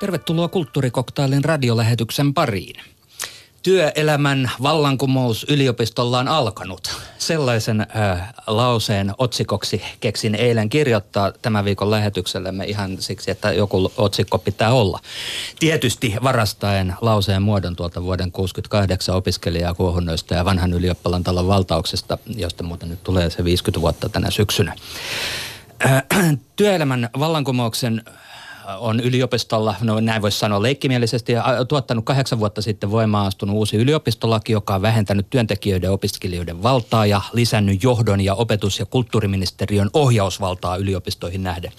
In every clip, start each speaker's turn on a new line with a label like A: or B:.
A: Tervetuloa Kulttuurikoktailin radiolähetyksen pariin. Työelämän vallankumous yliopistolla on alkanut. Sellaisen äh, lauseen otsikoksi keksin eilen kirjoittaa tämän viikon lähetyksellemme ihan siksi, että joku otsikko pitää olla. Tietysti varastaen lauseen muodon tuolta vuoden 68 opiskelijaa kuohunnoista ja vanhan ylioppilan talon valtauksesta, josta muuten nyt tulee se 50 vuotta tänä syksynä. Äh, työelämän vallankumouksen on yliopistolla, no näin voisi sanoa leikkimielisesti, tuottanut kahdeksan vuotta sitten voimaan astunut uusi yliopistolaki, joka on vähentänyt työntekijöiden ja opiskelijoiden valtaa ja lisännyt johdon ja opetus- ja kulttuuriministeriön ohjausvaltaa yliopistoihin nähden.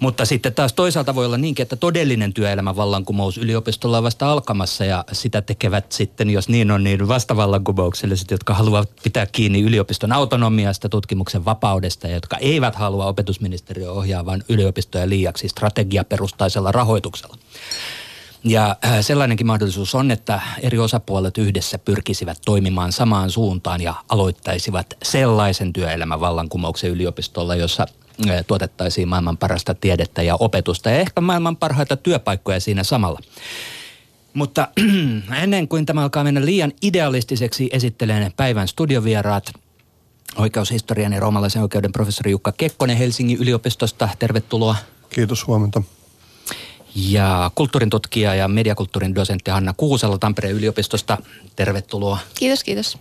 A: Mutta sitten taas toisaalta voi olla niinkin, että todellinen työelämän vallankumous yliopistolla on vasta alkamassa ja sitä tekevät sitten, jos niin on, niin vastavallankumoukselliset, jotka haluavat pitää kiinni yliopiston autonomiasta, tutkimuksen vapaudesta ja jotka eivät halua opetusministeriön ohjaavan yliopistoja liiaksi strategiaperustaisella rahoituksella. Ja äh, sellainenkin mahdollisuus on, että eri osapuolet yhdessä pyrkisivät toimimaan samaan suuntaan ja aloittaisivat sellaisen työelämän vallankumouksen yliopistolla, jossa tuotettaisiin maailman parasta tiedettä ja opetusta ja ehkä maailman parhaita työpaikkoja siinä samalla. Mutta ennen kuin tämä alkaa mennä liian idealistiseksi, esittelen päivän studiovieraat. Oikeushistorian ja roomalaisen oikeuden professori Jukka Kekkonen Helsingin yliopistosta. Tervetuloa.
B: Kiitos, huomenta.
A: Ja kulttuurin tutkija ja mediakulttuurin dosentti Hanna Kuusela Tampereen yliopistosta. Tervetuloa.
C: Kiitos, kiitos.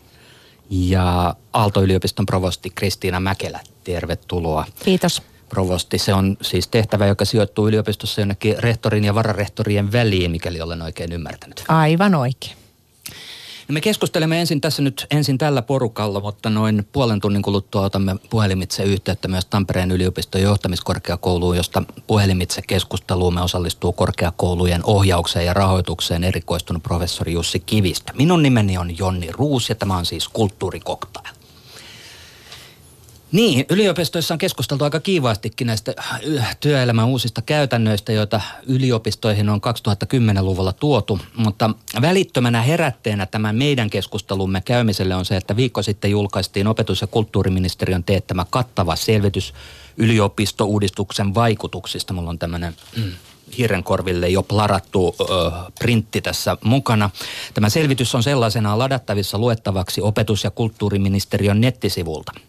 A: Ja Aalto-yliopiston provosti Kristiina Mäkelä tervetuloa.
C: Kiitos.
A: Provosti, se on siis tehtävä, joka sijoittuu yliopistossa jonnekin rehtorin ja vararehtorien väliin, mikäli olen oikein ymmärtänyt.
C: Aivan oikein.
A: No me keskustelemme ensin tässä nyt ensin tällä porukalla, mutta noin puolen tunnin kuluttua otamme puhelimitse yhteyttä myös Tampereen yliopiston johtamiskorkeakouluun, josta puhelimitse keskusteluumme osallistuu korkeakoulujen ohjaukseen ja rahoitukseen erikoistunut professori Jussi Kivistä. Minun nimeni on Jonni Ruus ja tämä on siis Kulttuurikoktail. Niin, yliopistoissa on keskusteltu aika kiivaastikin näistä äh, työelämän uusista käytännöistä, joita yliopistoihin on 2010-luvulla tuotu. Mutta välittömänä herätteenä tämän meidän keskustelumme käymiselle on se, että viikko sitten julkaistiin opetus- ja kulttuuriministeriön teettämä kattava selvitys yliopistouudistuksen vaikutuksista. Mulla on tämmöinen mm, hiirenkorville jo plarattu ö, printti tässä mukana. Tämä selvitys on sellaisenaan ladattavissa luettavaksi opetus- ja kulttuuriministeriön nettisivulta –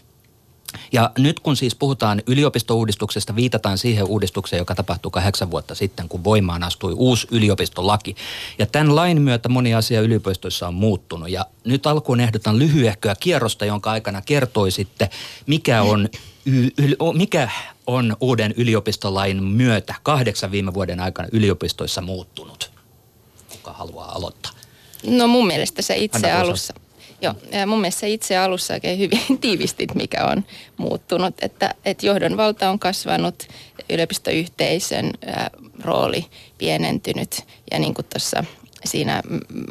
A: ja nyt kun siis puhutaan yliopistouudistuksesta, viitataan siihen uudistukseen, joka tapahtui kahdeksan vuotta sitten, kun voimaan astui uusi yliopistolaki. Ja tämän lain myötä moni asia yliopistoissa on muuttunut. Ja nyt alkuun ehdotan lyhyehköä kierrosta, jonka aikana kertoisitte, mikä on, y, y, mikä on uuden yliopistolain myötä kahdeksan viime vuoden aikana yliopistoissa muuttunut. Kuka haluaa aloittaa?
C: No mun mielestä se itse Anna alussa. Osa Joo, mun mielestä se itse alussa oikein hyvin tiivistit, mikä on muuttunut, että, että johdon valta on kasvanut, yliopistoyhteisön rooli pienentynyt ja niin kuin tuossa siinä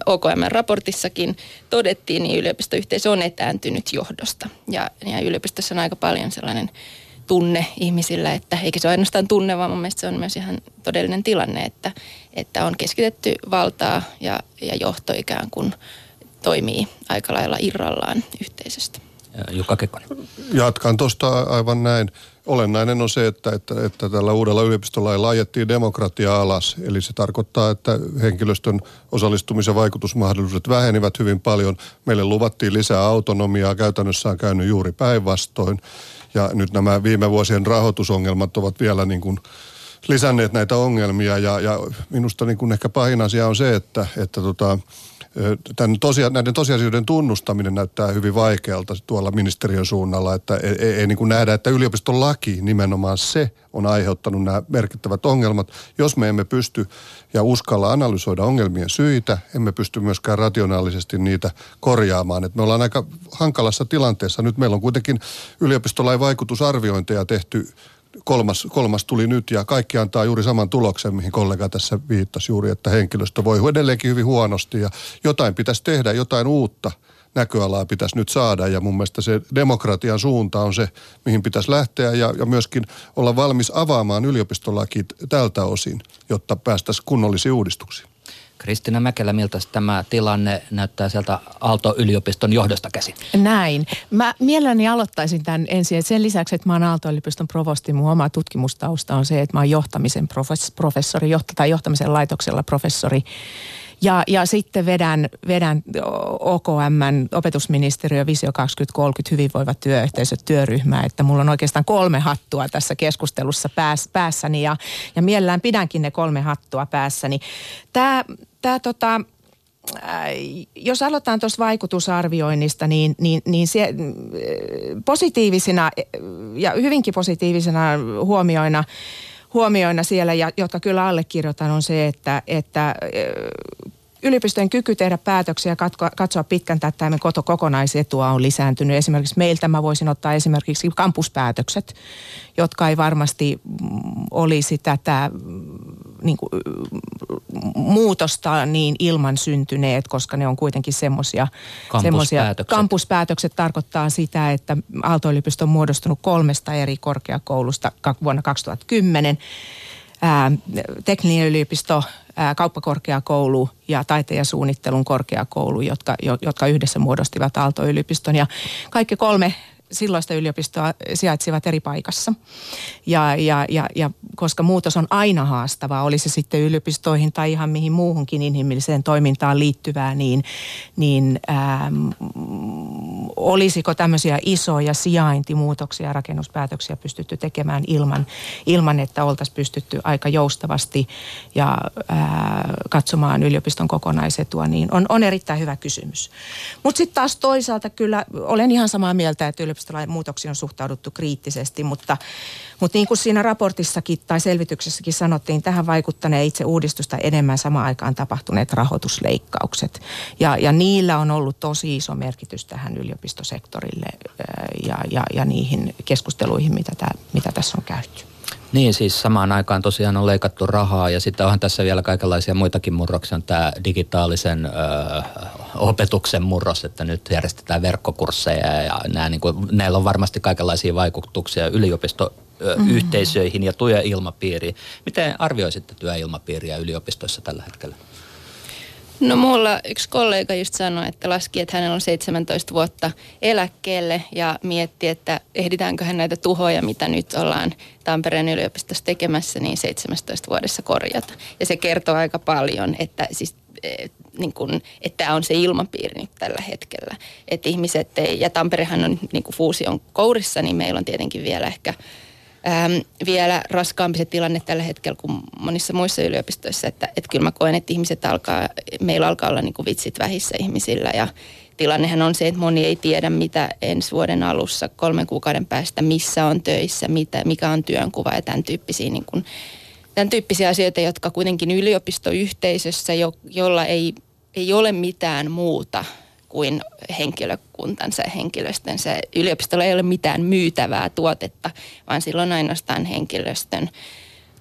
C: OKM-raportissakin todettiin, niin yliopistoyhteisö on etääntynyt johdosta. Ja, ja yliopistossa on aika paljon sellainen tunne ihmisillä, että eikä se ole ainoastaan tunne, vaan mun mielestä se on myös ihan todellinen tilanne, että, että on keskitetty valtaa ja, ja johto ikään kuin – toimii aika lailla irrallaan yhteisöstä.
A: Jukka Kekkonen.
B: Jatkan tuosta aivan näin. Olennainen on se, että, että, että tällä uudella yliopistolailla ajettiin demokratia alas. Eli se tarkoittaa, että henkilöstön osallistumisen vaikutusmahdollisuudet vähenivät hyvin paljon. Meille luvattiin lisää autonomiaa, käytännössä on käynyt juuri päinvastoin. Ja nyt nämä viime vuosien rahoitusongelmat ovat vielä niin kuin lisänneet näitä ongelmia. Ja, ja minusta niin kuin ehkä pahin asia on se, että, että tota, tämän tosia, näiden tosiasioiden tunnustaminen näyttää hyvin vaikealta tuolla ministeriön suunnalla, että ei, ei, ei niin kuin nähdä, että yliopiston laki nimenomaan se on aiheuttanut nämä merkittävät ongelmat. Jos me emme pysty ja uskalla analysoida ongelmien syitä, emme pysty myöskään rationaalisesti niitä korjaamaan. Et me ollaan aika hankalassa tilanteessa. Nyt meillä on kuitenkin yliopistolain vaikutusarviointeja tehty kolmas, kolmas tuli nyt ja kaikki antaa juuri saman tuloksen, mihin kollega tässä viittasi juuri, että henkilöstö voi edelleenkin hyvin huonosti ja jotain pitäisi tehdä, jotain uutta näköalaa pitäisi nyt saada ja mun mielestä se demokratian suunta on se, mihin pitäisi lähteä ja, ja myöskin olla valmis avaamaan yliopistolaki tältä osin, jotta päästäisiin kunnollisiin uudistuksiin.
A: Kristina Mäkelä, miltä tämä tilanne näyttää sieltä Aalto-yliopiston johdosta käsin?
D: Näin. Mä mielelläni aloittaisin tämän ensin. Sen lisäksi, että mä oon Aalto-yliopiston provosti, mun oma tutkimustausta on se, että mä oon johtamisen professori, tai johtamisen laitoksella professori ja, ja sitten vedän, vedän OKM, opetusministeriö Visio 2030 hyvinvoiva työyhteisö työryhmää, että mulla on oikeastaan kolme hattua tässä keskustelussa pääs, päässäni ja, ja mielellään pidänkin ne kolme hattua päässäni. Tämä, tämä tota, jos aloitetaan tuosta vaikutusarvioinnista, niin, niin, niin se, positiivisina ja hyvinkin positiivisina huomioina huomioina siellä, ja, jotka kyllä allekirjoitan, on se, että, että yliopistojen kyky tehdä päätöksiä ja katsoa pitkän tähtäimen kokonaisetua on lisääntynyt. Esimerkiksi meiltä mä voisin ottaa esimerkiksi kampuspäätökset, jotka ei varmasti mm, olisi tätä mm, niin kuin, mm, muutosta niin ilman syntyneet, koska ne on kuitenkin semmoisia.
A: Kampuspäätökset.
D: Kampuspäätökset tarkoittaa sitä, että Aalto-yliopisto on muodostunut kolmesta eri korkeakoulusta vuonna 2010 ää, tekninen yliopisto, kauppakorkeakoulu ja taiteen ja suunnittelun korkeakoulu, jotka, jotka yhdessä muodostivat Aalto-yliopiston. Ja kaikki kolme silloista yliopistoa sijaitsivat eri paikassa. Ja, ja, ja, ja koska muutos on aina haastavaa, oli se sitten yliopistoihin tai ihan mihin muuhunkin inhimilliseen toimintaan liittyvää, niin, niin ähm, olisiko tämmöisiä isoja sijaintimuutoksia ja rakennuspäätöksiä pystytty tekemään ilman, ilman että oltaisiin pystytty aika joustavasti ja äh, katsomaan yliopiston kokonaisetua, niin on, on erittäin hyvä kysymys. Mutta sitten taas toisaalta kyllä olen ihan samaa mieltä, että yliopistolain muutoksiin on suhtauduttu kriittisesti, mutta, mutta niin kuin siinä raportissakin tai selvityksessäkin sanottiin, tähän vaikuttanee itse uudistusta enemmän samaan aikaan tapahtuneet rahoitusleikkaukset. Ja, ja niillä on ollut tosi iso merkitys tähän yliopistosektorille ja, ja, ja niihin keskusteluihin, mitä, tää, mitä tässä on käyty.
A: Niin, siis samaan aikaan tosiaan on leikattu rahaa ja sitten onhan tässä vielä kaikenlaisia muitakin murroksia. Tämä digitaalisen ö, opetuksen murros, että nyt järjestetään verkkokursseja ja nämä, niin kuin, näillä on varmasti kaikenlaisia vaikutuksia yliopistoyhteisöihin mm-hmm. ja työilmapiiriin. Miten arvioisitte työilmapiiriä yliopistoissa tällä hetkellä?
C: No mulla yksi kollega just sanoi, että laski, että hänellä on 17 vuotta eläkkeelle ja mietti, että ehditäänkö hän näitä tuhoja, mitä nyt ollaan Tampereen yliopistossa tekemässä, niin 17 vuodessa korjata. Ja se kertoo aika paljon, että siis e, niin kuin, että tämä on se ilmapiiri nyt tällä hetkellä. Että ihmiset ei, ja Tamperehan on niin kuin fuusion kourissa, niin meillä on tietenkin vielä ehkä – ähm, vielä raskaampi se tilanne tällä hetkellä kuin monissa muissa yliopistoissa. Että, että kyllä mä koen, että ihmiset alkaa, meillä alkaa olla niin kuin vitsit vähissä ihmisillä ja tilannehan on se, että moni ei tiedä, mitä ensi vuoden alussa kolmen kuukauden päästä, missä on töissä, mitä, mikä on työnkuva ja tämän tyyppisiä, niin kuin, tämän tyyppisiä asioita, jotka kuitenkin yliopistoyhteisössä, jo, jolla ei, ei ole mitään muuta kuin henkilökuntansa ja henkilöstönsä. Yliopistolla ei ole mitään myytävää tuotetta, vaan silloin ainoastaan henkilöstön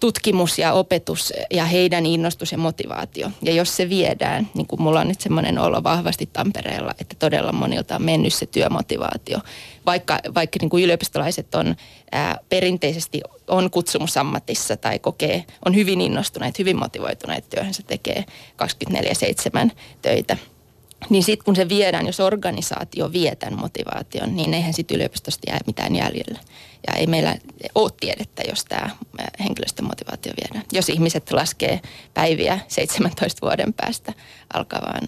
C: tutkimus ja opetus ja heidän innostus ja motivaatio. Ja jos se viedään, niin kuin mulla on nyt semmoinen olo vahvasti Tampereella, että todella monilta on mennyt se työmotivaatio. Vaikka, vaikka niin kuin yliopistolaiset on ää, perinteisesti on kutsumusammatissa tai kokee, on hyvin innostuneet, hyvin motivoituneet työhönsä, tekee 24-7 töitä – niin sitten kun se viedään, jos organisaatio vie tämän motivaation, niin eihän sitten yliopistosta jää mitään jäljellä. Ja ei meillä ole tiedettä, jos tämä henkilöstön motivaatio viedään. Jos ihmiset laskee päiviä 17 vuoden päästä alkavaan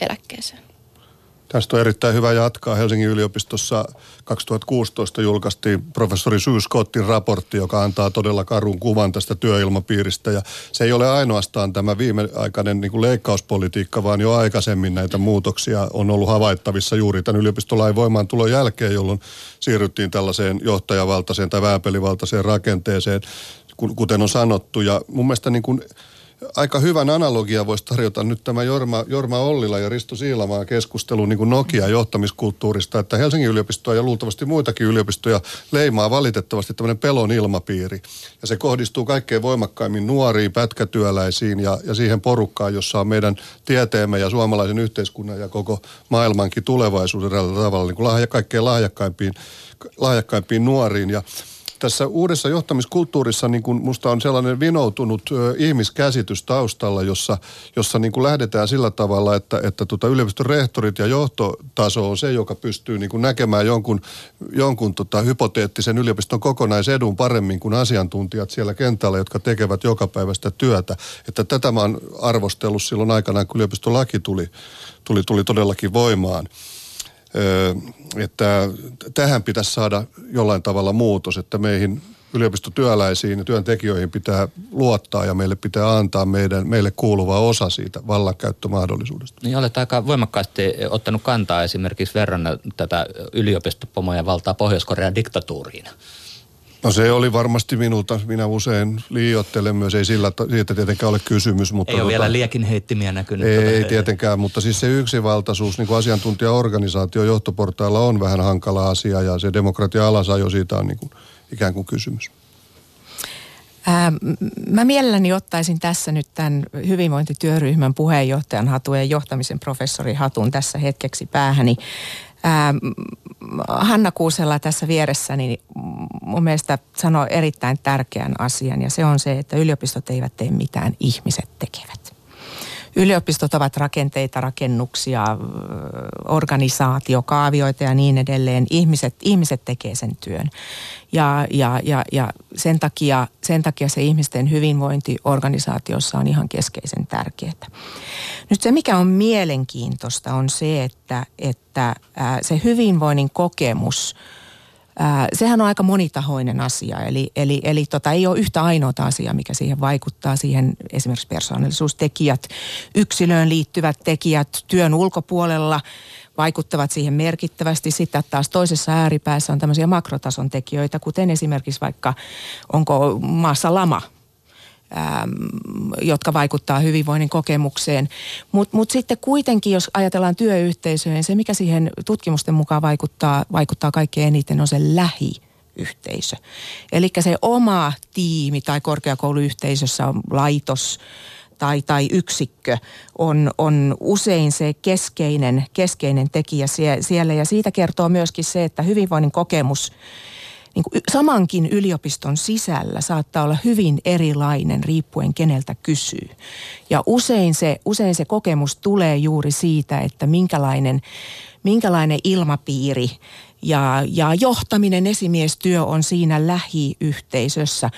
C: eläkkeeseen.
B: Tästä on erittäin hyvä jatkaa. Helsingin yliopistossa 2016 julkaistiin professori Sue Scottin raportti, joka antaa todella karun kuvan tästä työilmapiiristä. Ja se ei ole ainoastaan tämä viimeaikainen niin kuin leikkauspolitiikka, vaan jo aikaisemmin näitä muutoksia on ollut havaittavissa juuri tämän yliopistolain voimaantulon jälkeen, jolloin siirryttiin tällaiseen johtajavaltaiseen tai vääpelivaltaiseen rakenteeseen, kuten on sanottu. Ja mun mielestä niin kuin aika hyvän analogia voisi tarjota nyt tämä Jorma, Jorma Ollila ja Risto Siilamaa keskustelu niin kuin Nokia johtamiskulttuurista, että Helsingin yliopistoa ja luultavasti muitakin yliopistoja leimaa valitettavasti tämmöinen pelon ilmapiiri. Ja se kohdistuu kaikkein voimakkaimmin nuoriin, pätkätyöläisiin ja, ja siihen porukkaan, jossa on meidän tieteemme ja suomalaisen yhteiskunnan ja koko maailmankin tulevaisuuden tavalla niin kuin lahja, kaikkein lahjakkaimpiin, lahjakkaimpiin nuoriin. Ja tässä uudessa johtamiskulttuurissa niin kuin musta on sellainen vinoutunut ihmiskäsitys taustalla, jossa, jossa niin kuin lähdetään sillä tavalla, että, että tota yliopiston rehtorit ja johtotaso on se, joka pystyy niin kuin näkemään jonkun, jonkun tota hypoteettisen yliopiston kokonaisedun paremmin kuin asiantuntijat siellä kentällä, jotka tekevät joka päivästä työtä. Että tätä mä oon arvostellut silloin aikanaan, kun yliopistolaki tuli, tuli, tuli todellakin voimaan että tähän pitäisi saada jollain tavalla muutos, että meihin yliopistotyöläisiin ja työntekijöihin pitää luottaa ja meille pitää antaa meidän, meille kuuluva osa siitä vallankäyttömahdollisuudesta.
A: Niin olet aika voimakkaasti ottanut kantaa esimerkiksi verran tätä yliopistopomojen valtaa Pohjois-Korean diktatuuriin.
B: No se oli varmasti minulta. Minä usein liiottelen myös. Ei sillä, siitä tietenkään ole kysymys. Mutta
A: ei ole tota, vielä liekin heittimiä näkynyt.
B: Ei, ei tietenkään, mutta siis se yksivaltaisuus niin kuin asiantuntijaorganisaatio johtoportailla on vähän hankala asia ja se demokratia alasajo siitä on niin kuin, ikään kuin kysymys.
D: Ää, mä mielelläni ottaisin tässä nyt tämän hyvinvointityöryhmän puheenjohtajan hatun ja johtamisen professori hatun tässä hetkeksi päähäni. Ää, Hanna Kuusella tässä vieressäni niin mun mielestä sanoi erittäin tärkeän asian ja se on se, että yliopistot eivät tee mitään, ihmiset tekevät. Yliopistot ovat rakenteita, rakennuksia, organisaatiokaavioita ja niin edelleen. Ihmiset, ihmiset tekee sen työn. Ja, ja, ja, ja sen, takia, sen takia se ihmisten hyvinvointi organisaatiossa on ihan keskeisen tärkeää. Nyt se, mikä on mielenkiintoista, on se, että, että se hyvinvoinnin kokemus – sehän on aika monitahoinen asia, eli, eli, eli tota, ei ole yhtä ainoa asiaa, mikä siihen vaikuttaa, siihen esimerkiksi persoonallisuustekijät, yksilöön liittyvät tekijät työn ulkopuolella vaikuttavat siihen merkittävästi. Sitten taas toisessa ääripäässä on tämmöisiä makrotason tekijöitä, kuten esimerkiksi vaikka onko maassa lama jotka vaikuttaa hyvinvoinnin kokemukseen. Mutta mut sitten kuitenkin, jos ajatellaan työyhteisöön, niin se mikä siihen tutkimusten mukaan vaikuttaa, vaikuttaa kaikkein eniten on se lähi yhteisö. Eli se oma tiimi tai korkeakouluyhteisössä on laitos tai, tai yksikkö on, on usein se keskeinen, keskeinen tekijä siellä. Ja siitä kertoo myöskin se, että hyvinvoinnin kokemus niin kuin samankin yliopiston sisällä saattaa olla hyvin erilainen riippuen keneltä kysyy. Ja usein se, usein se kokemus tulee juuri siitä, että minkälainen, minkälainen ilmapiiri ja, ja johtaminen esimiestyö on siinä lähiyhteisössä.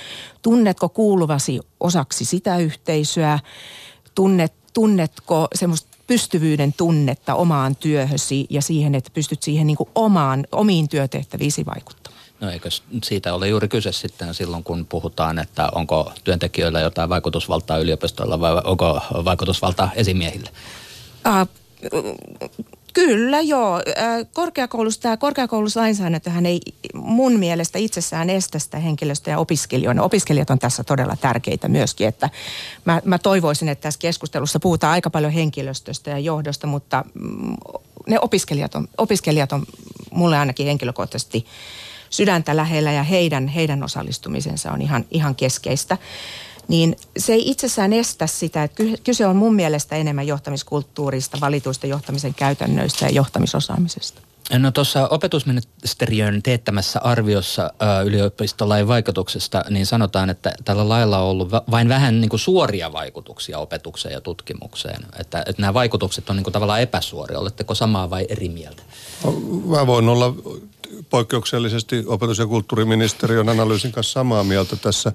D: Tunnetko kuuluvasi osaksi sitä yhteisöä? Tunnet, tunnetko semmoista pystyvyyden tunnetta omaan työhösi ja siihen, että pystyt siihen niin kuin omaan, omiin työtehtäviisi vaikuttamaan?
A: No eikö siitä ole juuri kyse sitten silloin, kun puhutaan, että onko työntekijöillä jotain vaikutusvaltaa yliopistolla vai onko vaikutusvaltaa esimiehille?
D: Äh, Kyllä, joo. Korkeakoulussa tämä korkeakouluslainsäädäntöhän ei mun mielestä itsessään estä sitä henkilöstöä ja opiskelijoina. Opiskelijat on tässä todella tärkeitä myöskin, että mä, mä toivoisin, että tässä keskustelussa puhutaan aika paljon henkilöstöstä ja johdosta, mutta mm, ne opiskelijat on, opiskelijat on mulle ainakin henkilökohtaisesti sydäntä lähellä ja heidän, heidän osallistumisensa on ihan, ihan keskeistä. Niin se ei itsessään estä sitä, että kyse on mun mielestä enemmän johtamiskulttuurista, valituista johtamisen käytännöistä ja johtamisosaamisesta.
A: No tuossa opetusministeriön teettämässä arviossa yliopistolain vaikutuksesta, niin sanotaan, että tällä lailla on ollut vain vähän niin kuin suoria vaikutuksia opetukseen ja tutkimukseen. Että, että nämä vaikutukset on niin kuin tavallaan epäsuoria. Oletteko samaa vai eri mieltä?
B: No, mä voin olla poikkeuksellisesti opetus- ja kulttuuriministeriön analyysin kanssa samaa mieltä tässä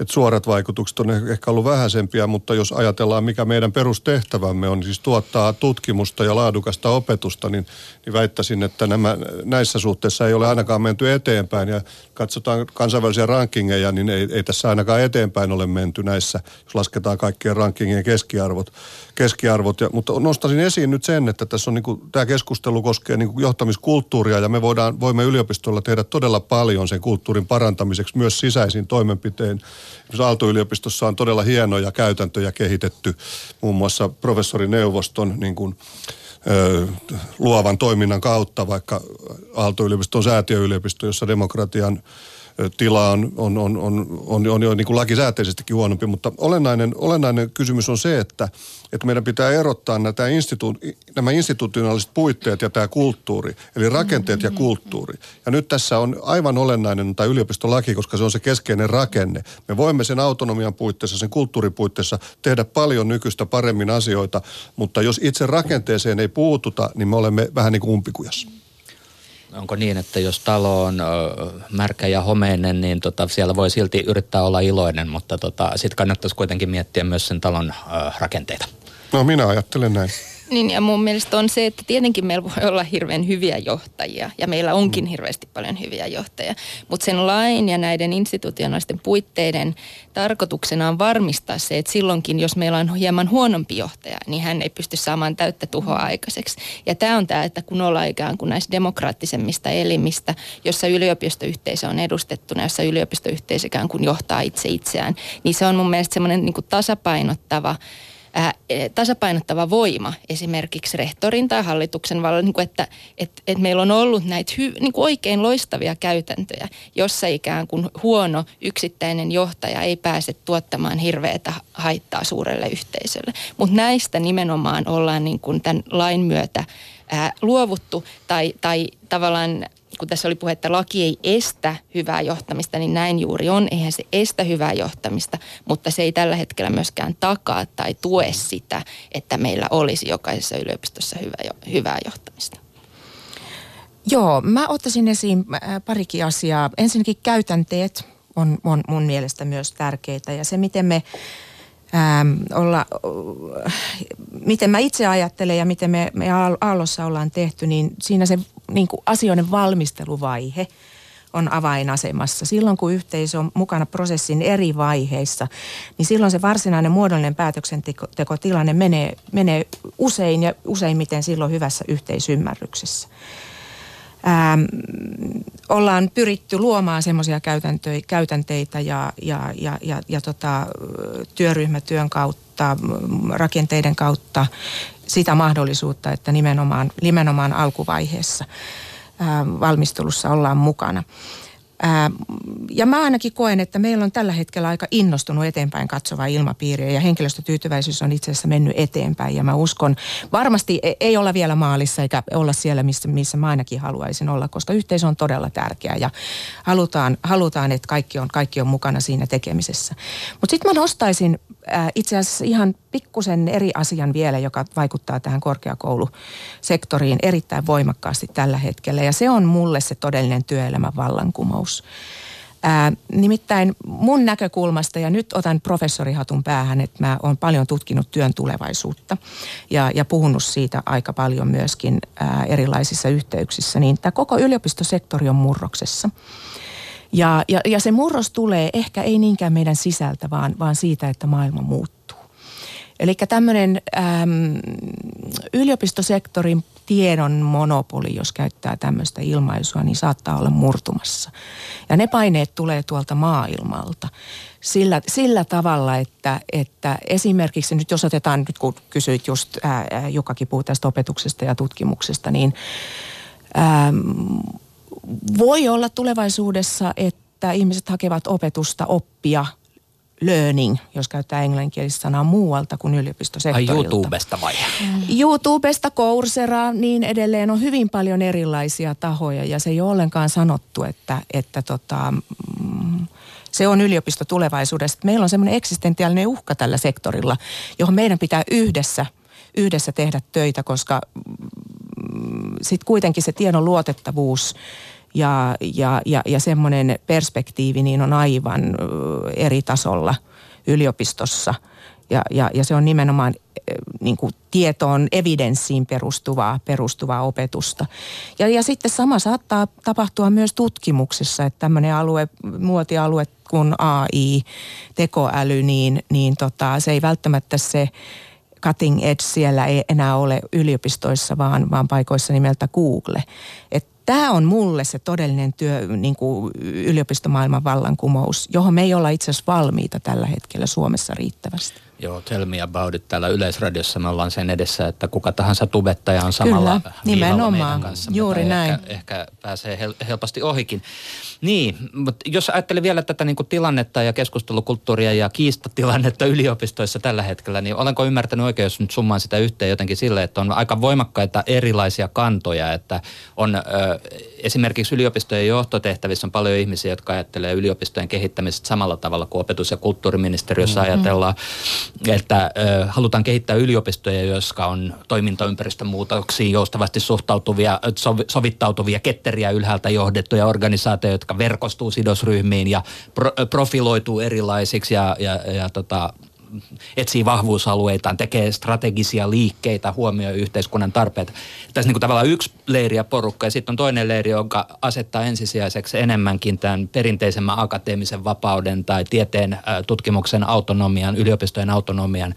B: että suorat vaikutukset on ehkä ollut vähäisempiä, mutta jos ajatellaan, mikä meidän perustehtävämme on, siis tuottaa tutkimusta ja laadukasta opetusta, niin, niin väittäisin, että nämä, näissä suhteissa ei ole ainakaan menty eteenpäin. Ja katsotaan kansainvälisiä rankingeja, niin ei, ei tässä ainakaan eteenpäin ole menty näissä, jos lasketaan kaikkien rankingien keskiarvot. Keskiarvot. Ja, mutta nostaisin esiin nyt sen, että tässä on niin kuin, tämä keskustelu koskee niin kuin johtamiskulttuuria ja me voidaan, voimme yliopistolla tehdä todella paljon sen kulttuurin parantamiseksi myös sisäisin toimenpiteen. Aalto-yliopistossa on todella hienoja käytäntöjä kehitetty, muun muassa professorineuvoston niin kuin, luovan toiminnan kautta, vaikka Aalto-yliopisto on säätiöyliopisto, jossa demokratian tila on, on, on, on, on, on jo niin kuin lakisääteisestikin huonompi, mutta olennainen, olennainen kysymys on se, että, että meidän pitää erottaa nämä, institu, nämä institutionaaliset puitteet ja tämä kulttuuri, eli rakenteet ja kulttuuri. Ja nyt tässä on aivan olennainen tämä yliopistolaki, koska se on se keskeinen rakenne. Me voimme sen autonomian puitteissa, sen kulttuuripuitteissa tehdä paljon nykyistä paremmin asioita, mutta jos itse rakenteeseen ei puututa, niin me olemme vähän niin kuin umpikujassa.
A: Onko niin, että jos talo on märkä ja homeinen, niin tota, siellä voi silti yrittää olla iloinen, mutta tota, sitten kannattaisi kuitenkin miettiä myös sen talon rakenteita.
B: No minä ajattelen näin.
C: Niin ja mun mielestä on se, että tietenkin meillä voi olla hirveän hyviä johtajia ja meillä onkin mm. hirveästi paljon hyviä johtajia. Mutta sen lain ja näiden institutionaalisten puitteiden tarkoituksena on varmistaa se, että silloinkin jos meillä on hieman huonompi johtaja, niin hän ei pysty saamaan täyttä tuhoa mm. aikaiseksi. Ja tämä on tämä, että kun ollaan ikään kuin näistä demokraattisemmista elimistä, jossa yliopistoyhteisö on edustettuna, jossa yliopistoyhteisö ikään kuin johtaa itse itseään, niin se on mun mielestä semmoinen niin tasapainottava ää, e, tasapainottava voima esimerkiksi rehtorin tai hallituksen vallan, niin kuin että et, et meillä on ollut näitä hy, niin kuin oikein loistavia käytäntöjä, jossa ikään kuin huono yksittäinen johtaja ei pääse tuottamaan hirveätä haittaa suurelle yhteisölle. Mutta näistä nimenomaan ollaan niin kuin tämän lain myötä ää, luovuttu tai, tai tavallaan kun tässä oli puhe, että laki ei estä hyvää johtamista, niin näin juuri on. Eihän se estä hyvää johtamista, mutta se ei tällä hetkellä myöskään takaa tai tue sitä, että meillä olisi jokaisessa yliopistossa hyvä, hyvää johtamista.
D: Joo, mä ottaisin esiin äh, parikin asiaa. Ensinnäkin käytänteet on, on mun mielestä myös tärkeitä ja se, miten me ähm, olla, äh, miten mä itse ajattelen ja miten me, me Aallossa ollaan tehty, niin siinä se niin kuin asioiden valmisteluvaihe on avainasemassa. Silloin kun yhteisö on mukana prosessin eri vaiheissa, niin silloin se varsinainen muodollinen päätöksentekotilanne menee, menee usein ja useimmiten silloin hyvässä yhteisymmärryksessä. Ähm, ollaan pyritty luomaan semmoisia käytänteitä ja, ja, ja, ja, ja tota, työryhmätyön kautta, rakenteiden kautta sitä mahdollisuutta, että nimenomaan, nimenomaan alkuvaiheessa valmistelussa ollaan mukana. Ja mä ainakin koen, että meillä on tällä hetkellä aika innostunut eteenpäin katsova ilmapiiri ja henkilöstötyytyväisyys on itse asiassa mennyt eteenpäin. Ja mä uskon, varmasti e, ei olla vielä maalissa eikä olla siellä, missä, missä mä ainakin haluaisin olla, koska yhteisö on todella tärkeä ja halutaan, halutaan että kaikki on, kaikki on mukana siinä tekemisessä. Mutta sitten mä nostaisin itse asiassa ihan pikkusen eri asian vielä, joka vaikuttaa tähän korkeakoulusektoriin erittäin voimakkaasti tällä hetkellä. Ja se on mulle se todellinen työelämän vallankumous. Ää, äh, nimittäin mun näkökulmasta, ja nyt otan professorihatun päähän, että mä oon paljon tutkinut työn tulevaisuutta ja, ja puhunut siitä aika paljon myöskin ää, äh, erilaisissa yhteyksissä, niin tämä koko yliopistosektori on murroksessa. Ja, ja, ja se murros tulee ehkä ei niinkään meidän sisältä, vaan, vaan siitä, että maailma muuttuu. Eli tämmöinen äm, yliopistosektorin tiedon monopoli, jos käyttää tämmöistä ilmaisua, niin saattaa olla murtumassa. Ja ne paineet tulee tuolta maailmalta sillä, sillä tavalla, että, että esimerkiksi nyt jos otetaan, nyt kun kysyit just, ää, Jukakin puhuu tästä opetuksesta ja tutkimuksesta, niin ää, voi olla tulevaisuudessa, että ihmiset hakevat opetusta, oppia, learning, jos käyttää englanninkielistä sanaa muualta kuin yliopistosektorilta.
A: Ai YouTubesta vai?
D: Mm. YouTubesta, Coursera, niin edelleen on hyvin paljon erilaisia tahoja ja se ei ole ollenkaan sanottu, että, että tota, mm, se on yliopisto tulevaisuudessa. Meillä on semmoinen eksistentiaalinen uhka tällä sektorilla, johon meidän pitää yhdessä, yhdessä tehdä töitä, koska mm, sitten kuitenkin se tiedon luotettavuus – ja, ja, ja, ja semmoinen perspektiivi niin on aivan eri tasolla yliopistossa. Ja, ja, ja se on nimenomaan niin kuin tietoon, evidenssiin perustuvaa, perustuvaa opetusta. Ja, ja sitten sama saattaa tapahtua myös tutkimuksessa, että tämmöinen alue, muotialue kuin AI, tekoäly, niin, niin tota, se ei välttämättä se cutting edge siellä ei enää ole yliopistoissa, vaan, vaan paikoissa nimeltä Google. Et Tämä on mulle se todellinen työ, niin kuin yliopistomaailman vallankumous, johon me ei olla itse asiassa valmiita tällä hetkellä Suomessa riittävästi.
A: Joo, tell me about it. Täällä Yleisradiossa me ollaan sen edessä, että kuka tahansa tubettaja on samalla
D: Kyllä, nimenomaan.
A: meidän kanssa.
D: Juuri näin.
A: Ehkä, ehkä pääsee hel- helposti ohikin. Niin, mutta jos ajattelee vielä tätä niin kuin tilannetta ja keskustelukulttuuria ja kiistatilannetta yliopistoissa tällä hetkellä, niin olenko ymmärtänyt oikein, jos nyt summaan sitä yhteen jotenkin sille, että on aika voimakkaita erilaisia kantoja, että on ö, esimerkiksi yliopistojen johtotehtävissä on paljon ihmisiä, jotka ajattelee yliopistojen kehittämisestä samalla tavalla kuin opetus- ja kulttuuriministeriössä mm-hmm. ajatellaan, että ö, halutaan kehittää yliopistoja, jotka on toimintaympäristön muutoksiin joustavasti suhtautuvia, sovi, sovittautuvia, ketteriä ylhäältä johdettuja organisaatioita, jotka verkostuu sidosryhmiin ja pro, profiloituu erilaisiksi ja, ja, ja tota, etsii vahvuusalueitaan, tekee strategisia liikkeitä, huomioi yhteiskunnan tarpeita. Tässä niin kuin tavallaan yksi leiri ja porukka ja sitten on toinen leiri, joka asettaa ensisijaiseksi enemmänkin tämän perinteisemmän akateemisen vapauden tai tieteen tutkimuksen autonomian, yliopistojen autonomian,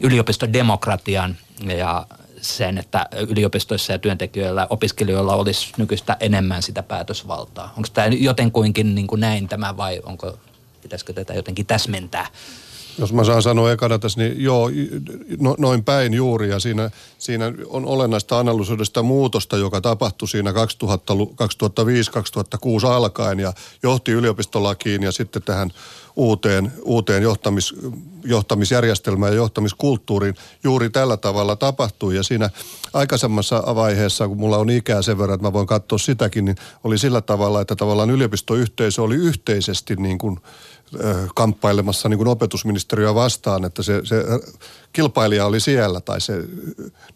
A: yliopistodemokratian ja sen, että yliopistoissa ja työntekijöillä, opiskelijoilla olisi nykyistä enemmän sitä päätösvaltaa. Onko tämä jotenkuinkin niin kuin näin tämä vai onko, pitäisikö tätä jotenkin täsmentää?
B: Jos mä saan sanoa ekana tässä, niin joo, no, noin päin juuri. Ja siinä, siinä on olennaista analysoida sitä muutosta, joka tapahtui siinä 2005-2006 alkaen ja johti yliopistolakiin ja sitten tähän uuteen, uuteen johtamis, johtamisjärjestelmään ja johtamiskulttuuriin juuri tällä tavalla tapahtui. Ja siinä aikaisemmassa vaiheessa, kun mulla on ikää sen verran, että mä voin katsoa sitäkin, niin oli sillä tavalla, että tavallaan yliopistoyhteisö oli yhteisesti niin kuin kamppailemassa niin kuin opetusministeriöä vastaan, että se, se kilpailija oli siellä tai se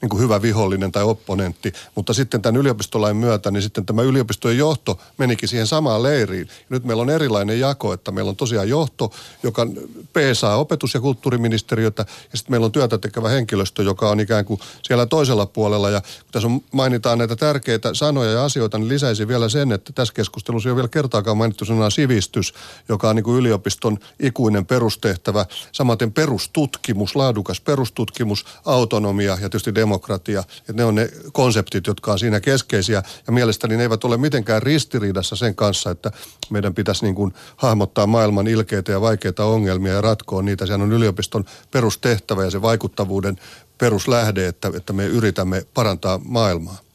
B: niin kuin hyvä vihollinen tai opponentti. Mutta sitten tämän yliopistolain myötä, niin sitten tämä yliopistojen johto menikin siihen samaan leiriin. Ja nyt meillä on erilainen jako, että meillä on tosiaan johto, joka peesaa opetus- ja kulttuuriministeriötä, ja sitten meillä on työtä tekevä henkilöstö, joka on ikään kuin siellä toisella puolella. Ja kun tässä on, mainitaan näitä tärkeitä sanoja ja asioita, niin lisäisin vielä sen, että tässä keskustelussa ei ole vielä kertaakaan mainittu sanaa sivistys, joka on niin kuin yliopiston ikuinen perustehtävä. Samaten perustutkimus, laadukas perustutkimus, autonomia ja tietysti demokratia. Että ne on ne konseptit, jotka on siinä keskeisiä ja mielestäni ne eivät ole mitenkään ristiriidassa sen kanssa, että meidän pitäisi niin kuin hahmottaa maailman ilkeitä ja vaikeita ongelmia ja ratkoa niitä. Sehän on yliopiston perustehtävä ja se vaikuttavuuden peruslähde, että, että me yritämme parantaa maailmaa.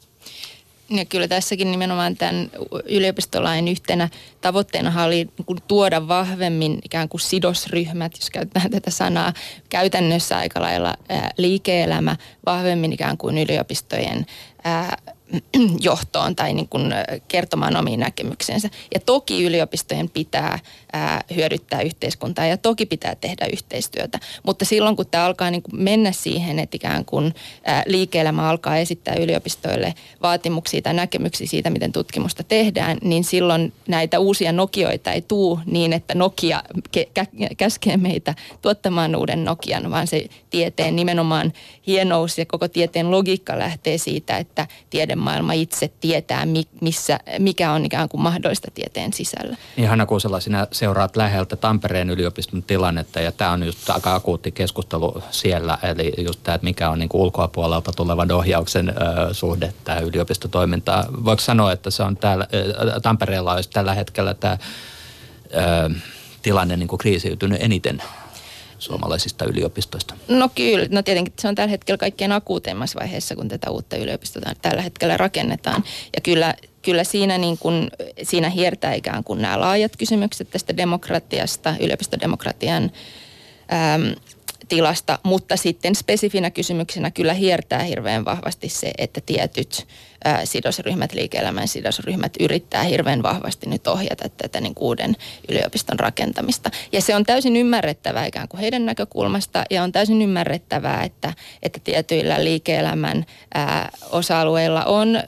C: Ja kyllä tässäkin nimenomaan tämän yliopistolain yhtenä tavoitteena oli niin tuoda vahvemmin ikään kuin sidosryhmät, jos käytetään tätä sanaa, käytännössä aika lailla liike-elämä vahvemmin ikään kuin yliopistojen johtoon tai niin kuin kertomaan omiin näkemyksensä. Ja toki yliopistojen pitää ää, hyödyttää yhteiskuntaa ja toki pitää tehdä yhteistyötä. Mutta silloin kun tämä alkaa niin kuin mennä siihen, että ikään kuin ää, liike-elämä alkaa esittää yliopistoille vaatimuksia tai näkemyksiä siitä, miten tutkimusta tehdään, niin silloin näitä uusia Nokioita ei tuu niin, että Nokia kä- käskee meitä tuottamaan uuden Nokian, vaan se tieteen nimenomaan hienous ja koko tieteen logiikka lähtee siitä, että tiedemaailma itse tietää, missä, mikä on ikään kuin mahdollista tieteen sisällä.
A: Niin Hanna Kuusela, sinä seuraat läheltä Tampereen yliopiston tilannetta ja tämä on just aika akuutti keskustelu siellä, eli just tämä, että mikä on niin kuin ulkopuolelta tulevan ohjauksen ö, suhde tähän yliopistotoimintaan. Voiko sanoa, että se on täällä, ö, Tampereella olisi tällä hetkellä tämä ö, tilanne niin kuin kriisiytynyt eniten suomalaisista yliopistoista?
C: No kyllä, no tietenkin se on tällä hetkellä kaikkein akuuteimmassa vaiheessa, kun tätä uutta yliopistoa tällä hetkellä rakennetaan. Ja kyllä, kyllä siinä, niin kuin, siinä hiertää ikään kuin nämä laajat kysymykset tästä demokratiasta, yliopistodemokratian äm, tilasta, mutta sitten spesifinä kysymyksenä kyllä hiertää hirveän vahvasti se, että tietyt sidosryhmät, liike-elämän sidosryhmät yrittää hirveän vahvasti nyt ohjata tätä niin uuden yliopiston rakentamista. Ja se on täysin ymmärrettävää ikään kuin heidän näkökulmasta ja on täysin ymmärrettävää, että, että tietyillä liike-elämän ää, osa-alueilla on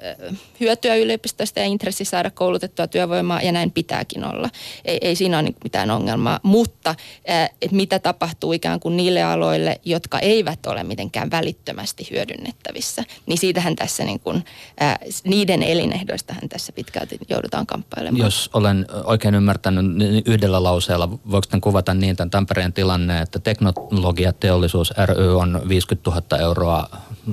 C: hyötyä yliopistosta ja intressi saada koulutettua työvoimaa ja näin pitääkin olla. Ei, ei siinä ole niin mitään ongelmaa, mutta ää, että mitä tapahtuu ikään kuin niille aloille, jotka eivät ole mitenkään välittömästi hyödynnettävissä, niin siitähän tässä niin kuin, ää, niiden elinehdoistahan tässä pitkälti joudutaan kamppailemaan.
A: Jos olen oikein ymmärtänyt niin yhdellä lauseella, voiko tämän kuvata niin tämän Tampereen tilanne, että teknologiateollisuus ry on 50 000 euroa,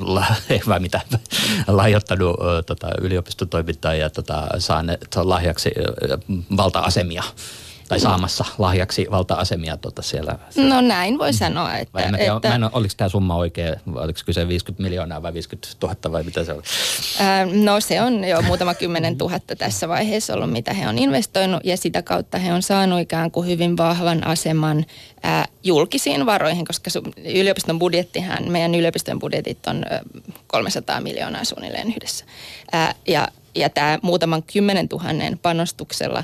A: vai mitä, lahjoittanut tota, yliopistotoimintaan ja tota, saaneet lahjaksi valta-asemia tai saamassa lahjaksi valta-asemia tuota siellä.
C: No näin voi sanoa. Että,
A: vai en tiedä,
C: että,
A: mä en ole, oliko tämä summa oikea, vai oliko kyse 50 miljoonaa vai 50 000 vai mitä se oli?
C: Ää, no se on jo muutama kymmenen tuhatta tässä vaiheessa ollut, mitä he on investoinut ja sitä kautta he on saanut ikään kuin hyvin vahvan aseman ää, julkisiin varoihin, koska yliopiston budjettihan, meidän yliopiston budjetit on 300 miljoonaa suunnilleen yhdessä. Ää, ja ja tämä muutaman kymmenen tuhannen panostuksella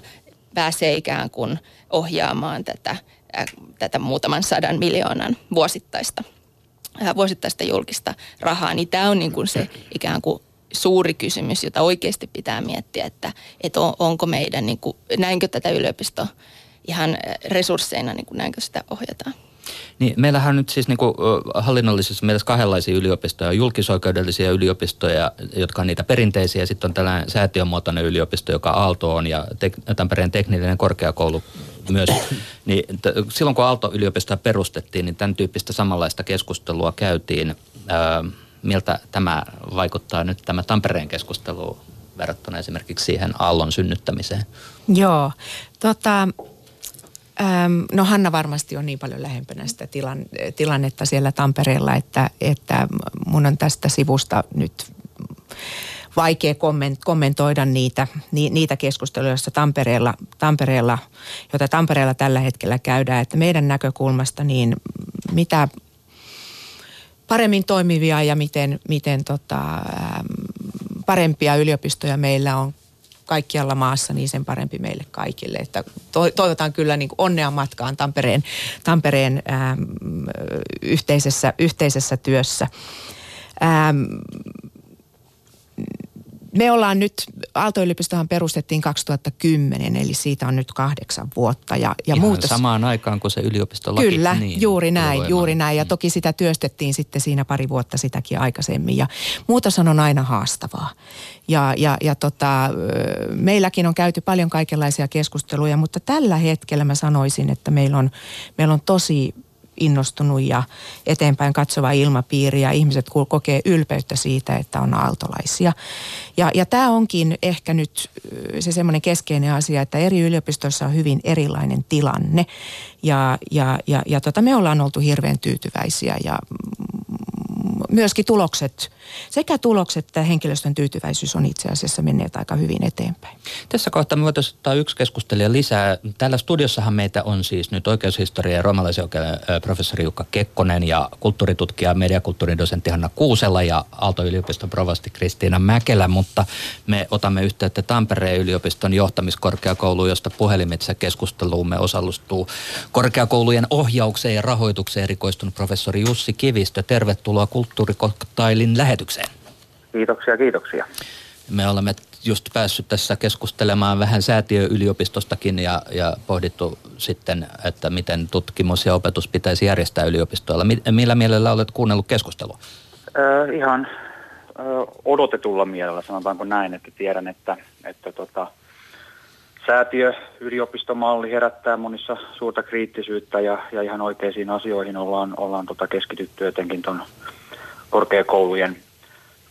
C: pääsee ikään kuin ohjaamaan tätä, ää, tätä muutaman sadan miljoonan vuosittaista, ää, vuosittaista julkista rahaa, niin tämä on niin kuin se ikään kuin suuri kysymys, jota oikeasti pitää miettiä, että, että on, onko meidän, niin kuin, näinkö tätä yliopisto ihan resursseina, niin kuin näinkö sitä ohjataan.
A: Niin, meillähän on nyt siis niin kuin hallinnollisessa mielessä kahdenlaisia yliopistoja. Julkisoikeudellisia yliopistoja, jotka on niitä perinteisiä. Ja sitten on tällainen säätiönmuotoinen yliopisto, joka Aalto on ja te- Tampereen teknillinen korkeakoulu myös. Niin, t- silloin kun Aalto-yliopistoa perustettiin, niin tämän tyyppistä samanlaista keskustelua käytiin. Ää, miltä tämä vaikuttaa nyt tämä Tampereen keskustelu verrattuna esimerkiksi siihen Aallon synnyttämiseen?
D: Joo, tota, no Hanna varmasti on niin paljon lähempänä sitä tilan, tilannetta siellä Tampereella, että, että mun on tästä sivusta nyt vaikea kommentoida niitä, niitä keskusteluja, joissa Tampereella, Tampereella, joita Tampereella tällä hetkellä käydään. Että meidän näkökulmasta niin mitä paremmin toimivia ja miten, miten tota, parempia yliopistoja meillä on kaikkialla maassa, niin sen parempi meille kaikille. Että toivotan kyllä niin onnea matkaan Tampereen, Tampereen ää, yhteisessä, yhteisessä työssä. Ää, me ollaan nyt, Aalto-yliopistohan perustettiin 2010, eli siitä on nyt kahdeksan vuotta. Ja,
A: ja Ihan muutos, samaan aikaan kuin se yliopistolaki.
D: Kyllä,
A: niin,
D: juuri näin, juuri näin. Ja mm. toki sitä työstettiin sitten siinä pari vuotta sitäkin aikaisemmin. Ja muutoshan on aina haastavaa. Ja, ja, ja tota, meilläkin on käyty paljon kaikenlaisia keskusteluja, mutta tällä hetkellä mä sanoisin, että meillä on, meillä on tosi innostunut ja eteenpäin katsova ilmapiiri ja ihmiset kokee ylpeyttä siitä, että on aaltolaisia. Ja, ja tämä onkin ehkä nyt se semmoinen keskeinen asia, että eri yliopistoissa on hyvin erilainen tilanne ja, ja, ja, ja tota, me ollaan oltu hirveän tyytyväisiä ja myöskin tulokset, sekä tulokset että henkilöstön tyytyväisyys on itse asiassa menneet aika hyvin eteenpäin.
A: Tässä kohtaa me voitaisiin ottaa yksi keskustelija lisää. Täällä studiossahan meitä on siis nyt oikeushistoria ja roomalaisen professori Jukka Kekkonen ja kulttuuritutkija ja mediakulttuurin dosentti Hanna Kuusela ja Aalto-yliopiston provasti Kristiina Mäkelä, mutta me otamme yhteyttä Tampereen yliopiston johtamiskorkeakouluun, josta puhelimitse keskusteluumme osallistuu korkeakoulujen ohjaukseen ja rahoitukseen erikoistunut professori Jussi Kivistö. Tervetuloa kulttuurikoktailin lähetykseen.
E: Kiitoksia, kiitoksia.
A: Me olemme just päässyt tässä keskustelemaan vähän säätiöyliopistostakin ja, ja pohdittu sitten, että miten tutkimus ja opetus pitäisi järjestää yliopistoilla. Millä mielellä olet kuunnellut keskustelua?
E: Äh, ihan äh, odotetulla mielellä, sanotaanko näin, että tiedän, että, että tota, säätiö yliopistomalli herättää monissa suurta kriittisyyttä ja, ja ihan oikeisiin asioihin ollaan, ollaan tota keskitytty jotenkin tuon korkeakoulujen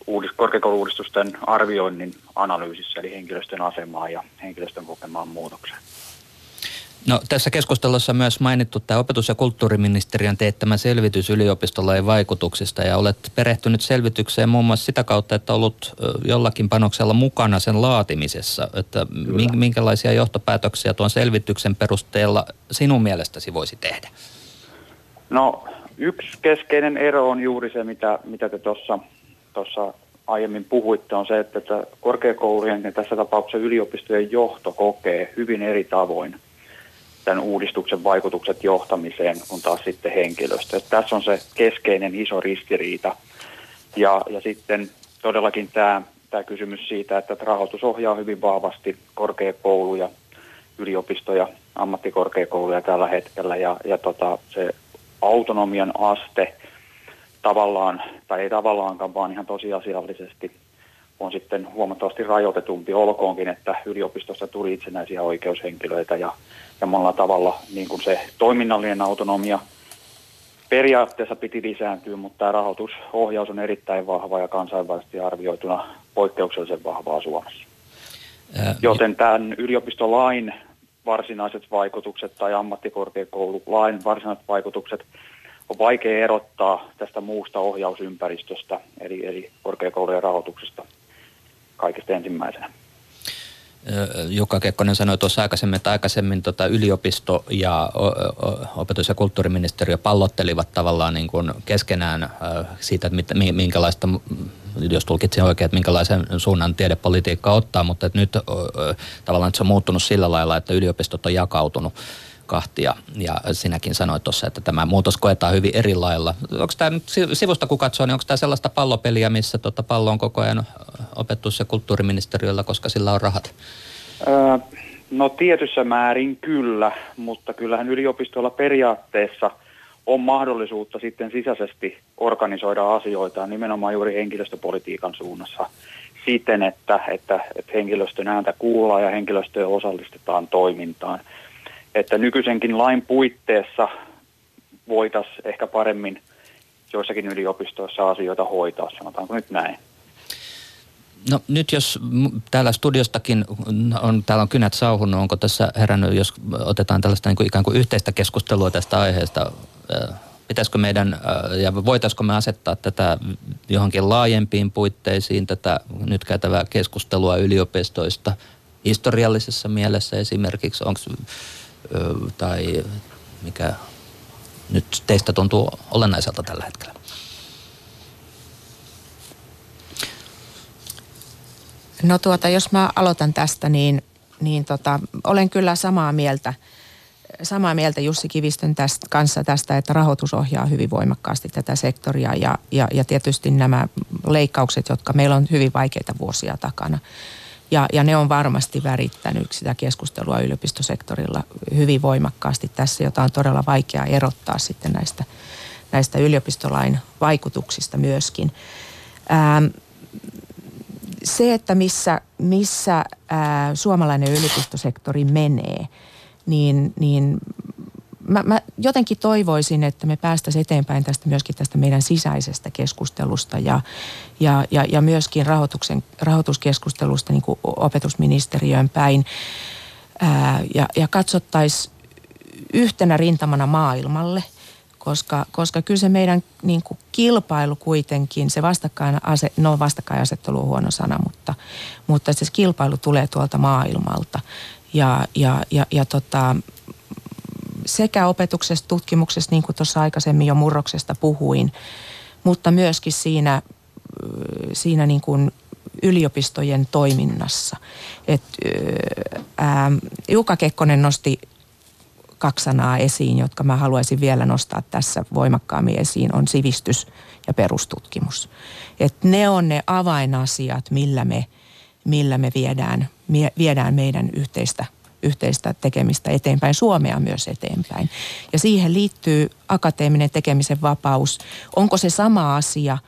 E: uudist, korkeakouluudistusten arvioinnin analyysissä, eli henkilöstön asemaa ja henkilöstön kokemaan muutokseen.
A: No, tässä keskustelussa on myös mainittu tämä opetus- ja kulttuuriministeriön teettämä selvitys yliopistolain vaikutuksista ja olet perehtynyt selvitykseen muun muassa sitä kautta, että ollut jollakin panoksella mukana sen laatimisessa. Että minkälaisia johtopäätöksiä tuon selvityksen perusteella sinun mielestäsi voisi tehdä?
E: No yksi keskeinen ero on juuri se, mitä, mitä te tuossa aiemmin puhuitte, on se, että korkeakoulujen ja tässä tapauksessa yliopistojen johto kokee hyvin eri tavoin – tämän uudistuksen vaikutukset johtamiseen, kun taas sitten henkilöstö. Että tässä on se keskeinen iso ristiriita. Ja, ja sitten todellakin tämä, tämä kysymys siitä, että rahoitus ohjaa hyvin vahvasti korkeakouluja, yliopistoja, ammattikorkeakouluja tällä hetkellä. Ja, ja tota, se autonomian aste tavallaan, tai ei tavallaankaan, vaan ihan tosiasiallisesti on sitten huomattavasti rajoitetumpi, olkoonkin, että yliopistossa tuli itsenäisiä oikeushenkilöitä ja ja monella tavalla niin kuin se toiminnallinen autonomia periaatteessa piti lisääntyä, mutta tämä rahoitusohjaus on erittäin vahva ja kansainvälisesti arvioituna poikkeuksellisen vahvaa Suomessa. Joten tämän yliopistolain varsinaiset vaikutukset tai ammattikorkeakoululain varsinaiset vaikutukset on vaikea erottaa tästä muusta ohjausympäristöstä, eli, eli korkeakoulujen rahoituksesta kaikista ensimmäisenä.
A: Jukka Kekkonen sanoi tuossa aikaisemmin, että aikaisemmin tota yliopisto ja opetus- ja kulttuuriministeriö pallottelivat tavallaan niin kuin keskenään siitä, että minkälaista, jos tulkitsin oikein, että minkälaisen suunnan tiedepolitiikka ottaa, mutta että nyt tavallaan se on muuttunut sillä lailla, että yliopistot on jakautunut kahtia. Ja sinäkin sanoit tuossa, että tämä muutos koetaan hyvin eri lailla. Onko tämä sivusta kun katsoo, niin onko tämä sellaista pallopeliä, missä tota pallo on koko ajan opetus- ja kulttuuriministeriöllä, koska sillä on rahat?
E: No tietyssä määrin kyllä, mutta kyllähän yliopistoilla periaatteessa on mahdollisuutta sitten sisäisesti organisoida asioita nimenomaan juuri henkilöstöpolitiikan suunnassa siten, että, että, että henkilöstön ääntä kuullaan ja henkilöstöä osallistetaan toimintaan että nykyisenkin lain puitteissa voitaisiin ehkä paremmin joissakin yliopistoissa asioita hoitaa, sanotaanko nyt näin.
A: No nyt jos täällä studiostakin on, täällä on kynät sauhunut, onko tässä herännyt, jos otetaan tällaista niin kuin ikään kuin yhteistä keskustelua tästä aiheesta, pitäisikö meidän ja voitaisiko me asettaa tätä johonkin laajempiin puitteisiin, tätä nyt käytävää keskustelua yliopistoista historiallisessa mielessä esimerkiksi, onko tai mikä nyt teistä tuntuu olennaiselta tällä hetkellä?
D: No tuota, jos mä aloitan tästä, niin, niin tota, olen kyllä samaa mieltä, samaa mieltä Jussi Kivistön tästä, kanssa tästä, että rahoitus ohjaa hyvin voimakkaasti tätä sektoria ja, ja, ja tietysti nämä leikkaukset, jotka meillä on hyvin vaikeita vuosia takana, ja, ja ne on varmasti värittänyt sitä keskustelua yliopistosektorilla hyvin voimakkaasti tässä, jota on todella vaikea erottaa sitten näistä, näistä yliopistolain vaikutuksista myöskin. Ähm, se, että missä, missä ää, suomalainen yliopistosektori menee, niin, niin mä, mä jotenkin toivoisin, että me päästäisiin eteenpäin tästä myöskin tästä meidän sisäisestä keskustelusta ja, ja, ja, ja myöskin rahoituksen, rahoituskeskustelusta niin kuin opetusministeriön päin ää, ja, ja katsottaisiin yhtenä rintamana maailmalle, koska, koska kyllä se meidän niin kuin kilpailu kuitenkin, se vastakkain, no vastakkainasettelu on huono sana, mutta, mutta se kilpailu tulee tuolta maailmalta. Ja, ja, ja, ja tota, sekä opetuksessa, tutkimuksessa, niin kuin tuossa aikaisemmin jo murroksesta puhuin, mutta myöskin siinä, siinä niin kuin yliopistojen toiminnassa. Et, ää, Jukka Kekkonen nosti kaksi sanaa esiin, jotka mä haluaisin vielä nostaa tässä voimakkaammin esiin, on sivistys ja perustutkimus. Et ne on ne avainasiat, millä me, millä me viedään, viedään meidän yhteistä yhteistä tekemistä eteenpäin, Suomea myös eteenpäin. Ja siihen liittyy akateeminen tekemisen vapaus. Onko se sama asia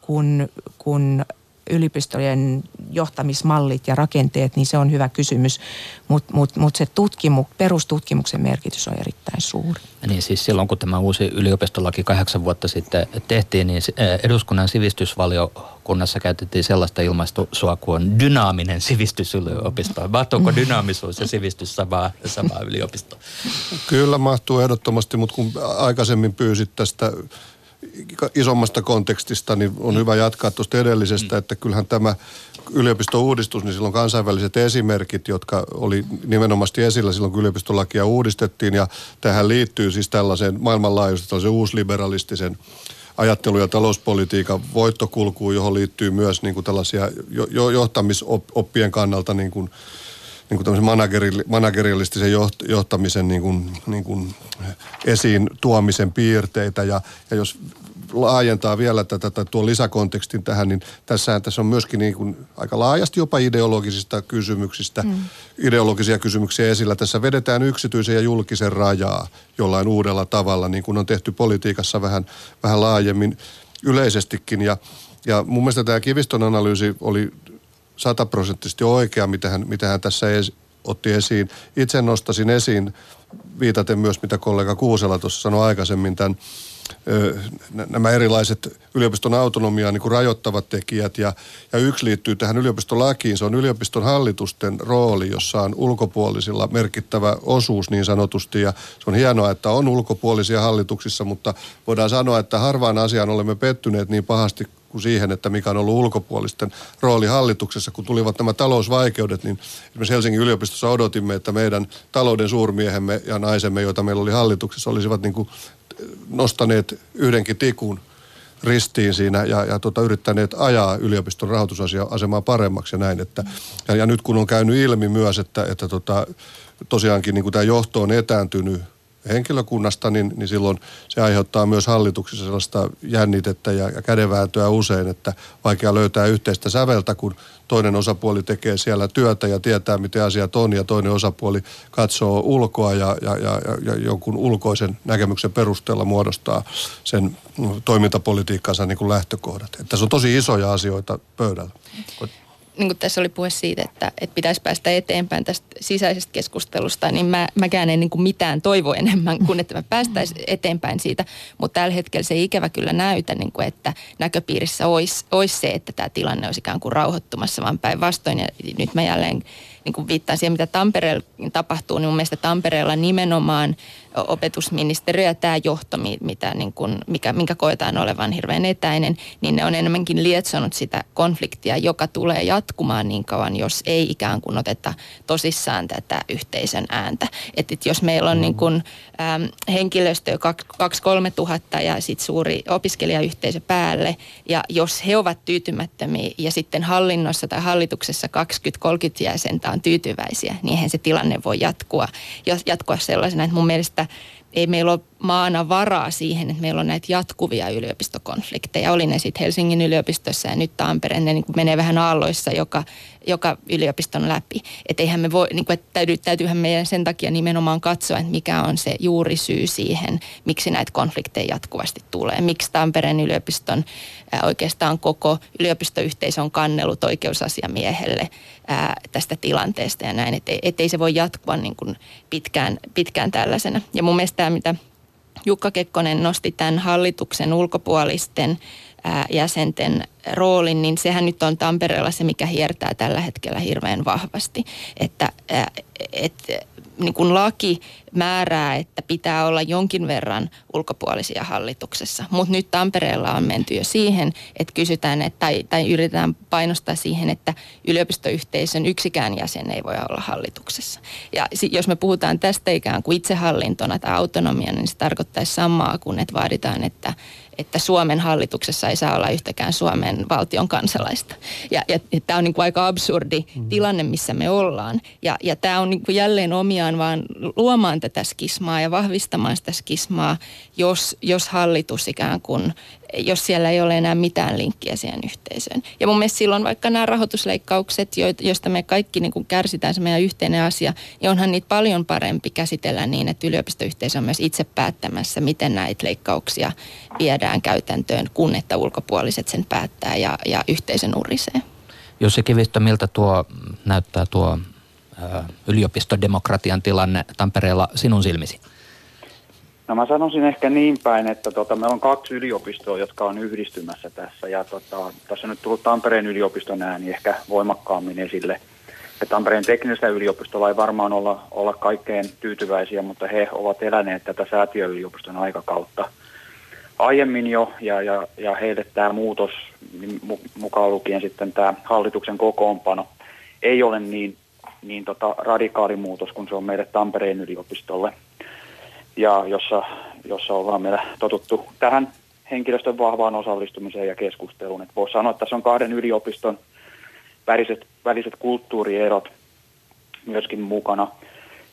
D: kuin, kuin yliopistojen johtamismallit ja rakenteet, niin se on hyvä kysymys. Mutta mut, mut se tutkimu, perustutkimuksen merkitys on erittäin suuri.
A: Niin siis silloin, kun tämä uusi yliopistolaki kahdeksan vuotta sitten tehtiin, niin eh, eduskunnan sivistysvaliokunnassa käytettiin sellaista ilmaistua kuin dynaaminen sivistysyliopisto. Mahtuuko dynaamisuus ja sivistys samaa, samaa yliopistoa?
B: Kyllä mahtuu ehdottomasti, mutta kun aikaisemmin pyysit tästä isommasta kontekstista, niin on hyvä jatkaa tuosta edellisestä, että kyllähän tämä yliopistouudistus, niin silloin kansainväliset esimerkit, jotka oli nimenomaan esillä silloin, kun yliopistolakia uudistettiin, ja tähän liittyy siis tällaiseen maailmanlaajuisesti tällaisen uusliberalistisen ajattelu- ja talouspolitiikan voittokulkuun, johon liittyy myös niin kuin tällaisia jo, johtamisoppien kannalta niin kuin niin kuin manageri, managerialistisen johtamisen niin kuin, niin kuin esiin tuomisen piirteitä. Ja, ja jos laajentaa vielä tätä, tätä tuon lisäkontekstin tähän, niin tässähän tässä on myöskin niin kuin aika laajasti jopa ideologisista kysymyksistä, mm. ideologisia kysymyksiä esillä. Tässä vedetään yksityisen ja julkisen rajaa jollain uudella tavalla, niin kuin on tehty politiikassa vähän, vähän laajemmin yleisestikin. Ja, ja mun mielestä tämä Kiviston analyysi oli sataprosenttisesti oikea, mitä hän, mitä hän tässä es, otti esiin. Itse nostasin esiin, viitaten myös mitä kollega Kuusela tuossa sanoi aikaisemmin, tämän nämä erilaiset yliopiston autonomiaa niin kuin rajoittavat tekijät. Ja, ja yksi liittyy tähän yliopistolakiin. Se on yliopiston hallitusten rooli, jossa on ulkopuolisilla merkittävä osuus niin sanotusti. Ja se on hienoa, että on ulkopuolisia hallituksissa, mutta voidaan sanoa, että harvaan asiaan olemme pettyneet niin pahasti kuin siihen, että mikä on ollut ulkopuolisten rooli hallituksessa. Kun tulivat nämä talousvaikeudet, niin esimerkiksi Helsingin yliopistossa odotimme, että meidän talouden suurmiehemme ja naisemme, joita meillä oli hallituksessa, olisivat niin kuin nostaneet yhdenkin tikun ristiin siinä ja, ja tota, yrittäneet ajaa yliopiston rahoitusasemaa paremmaksi ja näin. Että, ja, ja nyt kun on käynyt ilmi myös, että, että tota, tosiaankin niin kuin tämä johto on etääntynyt henkilökunnasta, niin, niin silloin se aiheuttaa myös hallituksessa sellaista jännitettä ja, ja kädenvääntöä usein, että vaikea löytää yhteistä säveltä, kun toinen osapuoli tekee siellä työtä ja tietää, miten asiat on, ja toinen osapuoli katsoo ulkoa ja, ja, ja, ja jonkun ulkoisen näkemyksen perusteella muodostaa sen toimintapolitiikkansa niin kuin lähtökohdat. Että tässä on tosi isoja asioita pöydällä
C: niin kuin tässä oli puhe siitä, että, että pitäisi päästä eteenpäin tästä sisäisestä keskustelusta, niin mä, mäkään en niin kuin mitään toivo enemmän kuin, että me päästäisiin eteenpäin siitä. Mutta tällä hetkellä se ikävä kyllä näytä, niin kuin, että näköpiirissä olisi, olisi se, että tämä tilanne olisi ikään kuin rauhoittumassa, vaan päinvastoin. Ja nyt mä jälleen niin kuin viittaan siihen, mitä Tampereella tapahtuu, niin mun mielestä Tampereella nimenomaan opetusministeriö ja tämä johto, mitä, niin kuin, mikä, minkä koetaan olevan hirveän etäinen, niin ne on enemmänkin lietsonut sitä konfliktia, joka tulee jatkumaan niin kauan, jos ei ikään kuin oteta tosissaan tätä yhteisön ääntä. Että et jos meillä on niin kuin, äm, henkilöstö 2-3 tuhatta ja sitten suuri opiskelijayhteisö päälle, ja jos he ovat tyytymättömiä ja sitten hallinnossa tai hallituksessa 20-30 jäsentä on tyytyväisiä, niin eihän se tilanne voi jatkua, jatkua sellaisena, että mun mielestä ei meillä ole maana varaa siihen, että meillä on näitä jatkuvia yliopistokonflikteja. Oli ne sitten Helsingin yliopistossa ja nyt Tampereen, ne niin menee vähän aalloissa joka, joka yliopiston läpi. Että eihän me voi, niin kuin, että täytyy, täytyyhän meidän sen takia nimenomaan katsoa, että mikä on se juuri syy siihen, miksi näitä konflikteja jatkuvasti tulee. Miksi Tampereen yliopiston ää, oikeastaan koko yliopistoyhteisö on kannellut oikeusasiamiehelle ää, tästä tilanteesta ja näin, että et ei se voi jatkua niin kuin pitkään, pitkään tällaisena. Ja mun mielestä tämä, mitä Jukka Kekkonen nosti tämän hallituksen ulkopuolisten jäsenten roolin, niin sehän nyt on Tampereella se, mikä hiertää tällä hetkellä hirveän vahvasti. Että, että niin kuin laki määrää, että pitää olla jonkin verran ulkopuolisia hallituksessa. Mutta nyt Tampereella on menty jo siihen, että kysytään että, tai, tai yritetään painostaa siihen, että yliopistoyhteisön yksikään jäsen ei voi olla hallituksessa. Ja jos me puhutaan tästä ikään kuin itsehallintona tai autonomiana, niin se tarkoittaisi samaa kuin, että vaaditaan, että että Suomen hallituksessa ei saa olla yhtäkään Suomen valtion kansalaista. Ja, ja, ja tämä on niin kuin aika absurdi mm. tilanne, missä me ollaan. Ja, ja tämä on niin kuin jälleen omiaan vaan luomaan tätä skismaa ja vahvistamaan sitä skismaa, jos, jos hallitus ikään kuin jos siellä ei ole enää mitään linkkiä siihen yhteisöön. Ja mun mielestä silloin vaikka nämä rahoitusleikkaukset, joista me kaikki niin kuin kärsitään, se meidän yhteinen asia, niin onhan niitä paljon parempi käsitellä niin, että yliopistoyhteisö on myös itse päättämässä, miten näitä leikkauksia viedään käytäntöön, kun että ulkopuoliset sen päättää ja, ja yhteisön urisee.
A: Jussi Kivistö, miltä tuo näyttää tuo yliopistodemokratian tilanne Tampereella sinun silmisi?
E: No mä sanoisin ehkä niin päin, että tota, meillä on kaksi yliopistoa, jotka on yhdistymässä tässä. Ja tota, tässä on nyt tullut Tampereen yliopiston ääni ehkä voimakkaammin esille. Ja Tampereen teknisellä yliopistolla ei varmaan olla, olla kaikkein tyytyväisiä, mutta he ovat eläneet tätä säätiöyliopiston aikakautta aiemmin jo. Ja, ja, ja heille tämä muutos, mukaan lukien sitten tämä hallituksen kokoonpano, ei ole niin, niin tota radikaali muutos kuin se on meille Tampereen yliopistolle – ja jossa, jossa ollaan meillä totuttu tähän henkilöstön vahvaan osallistumiseen ja keskusteluun. Että voisi sanoa, että tässä on kahden yliopiston väliset, väliset kulttuurierot myöskin mukana.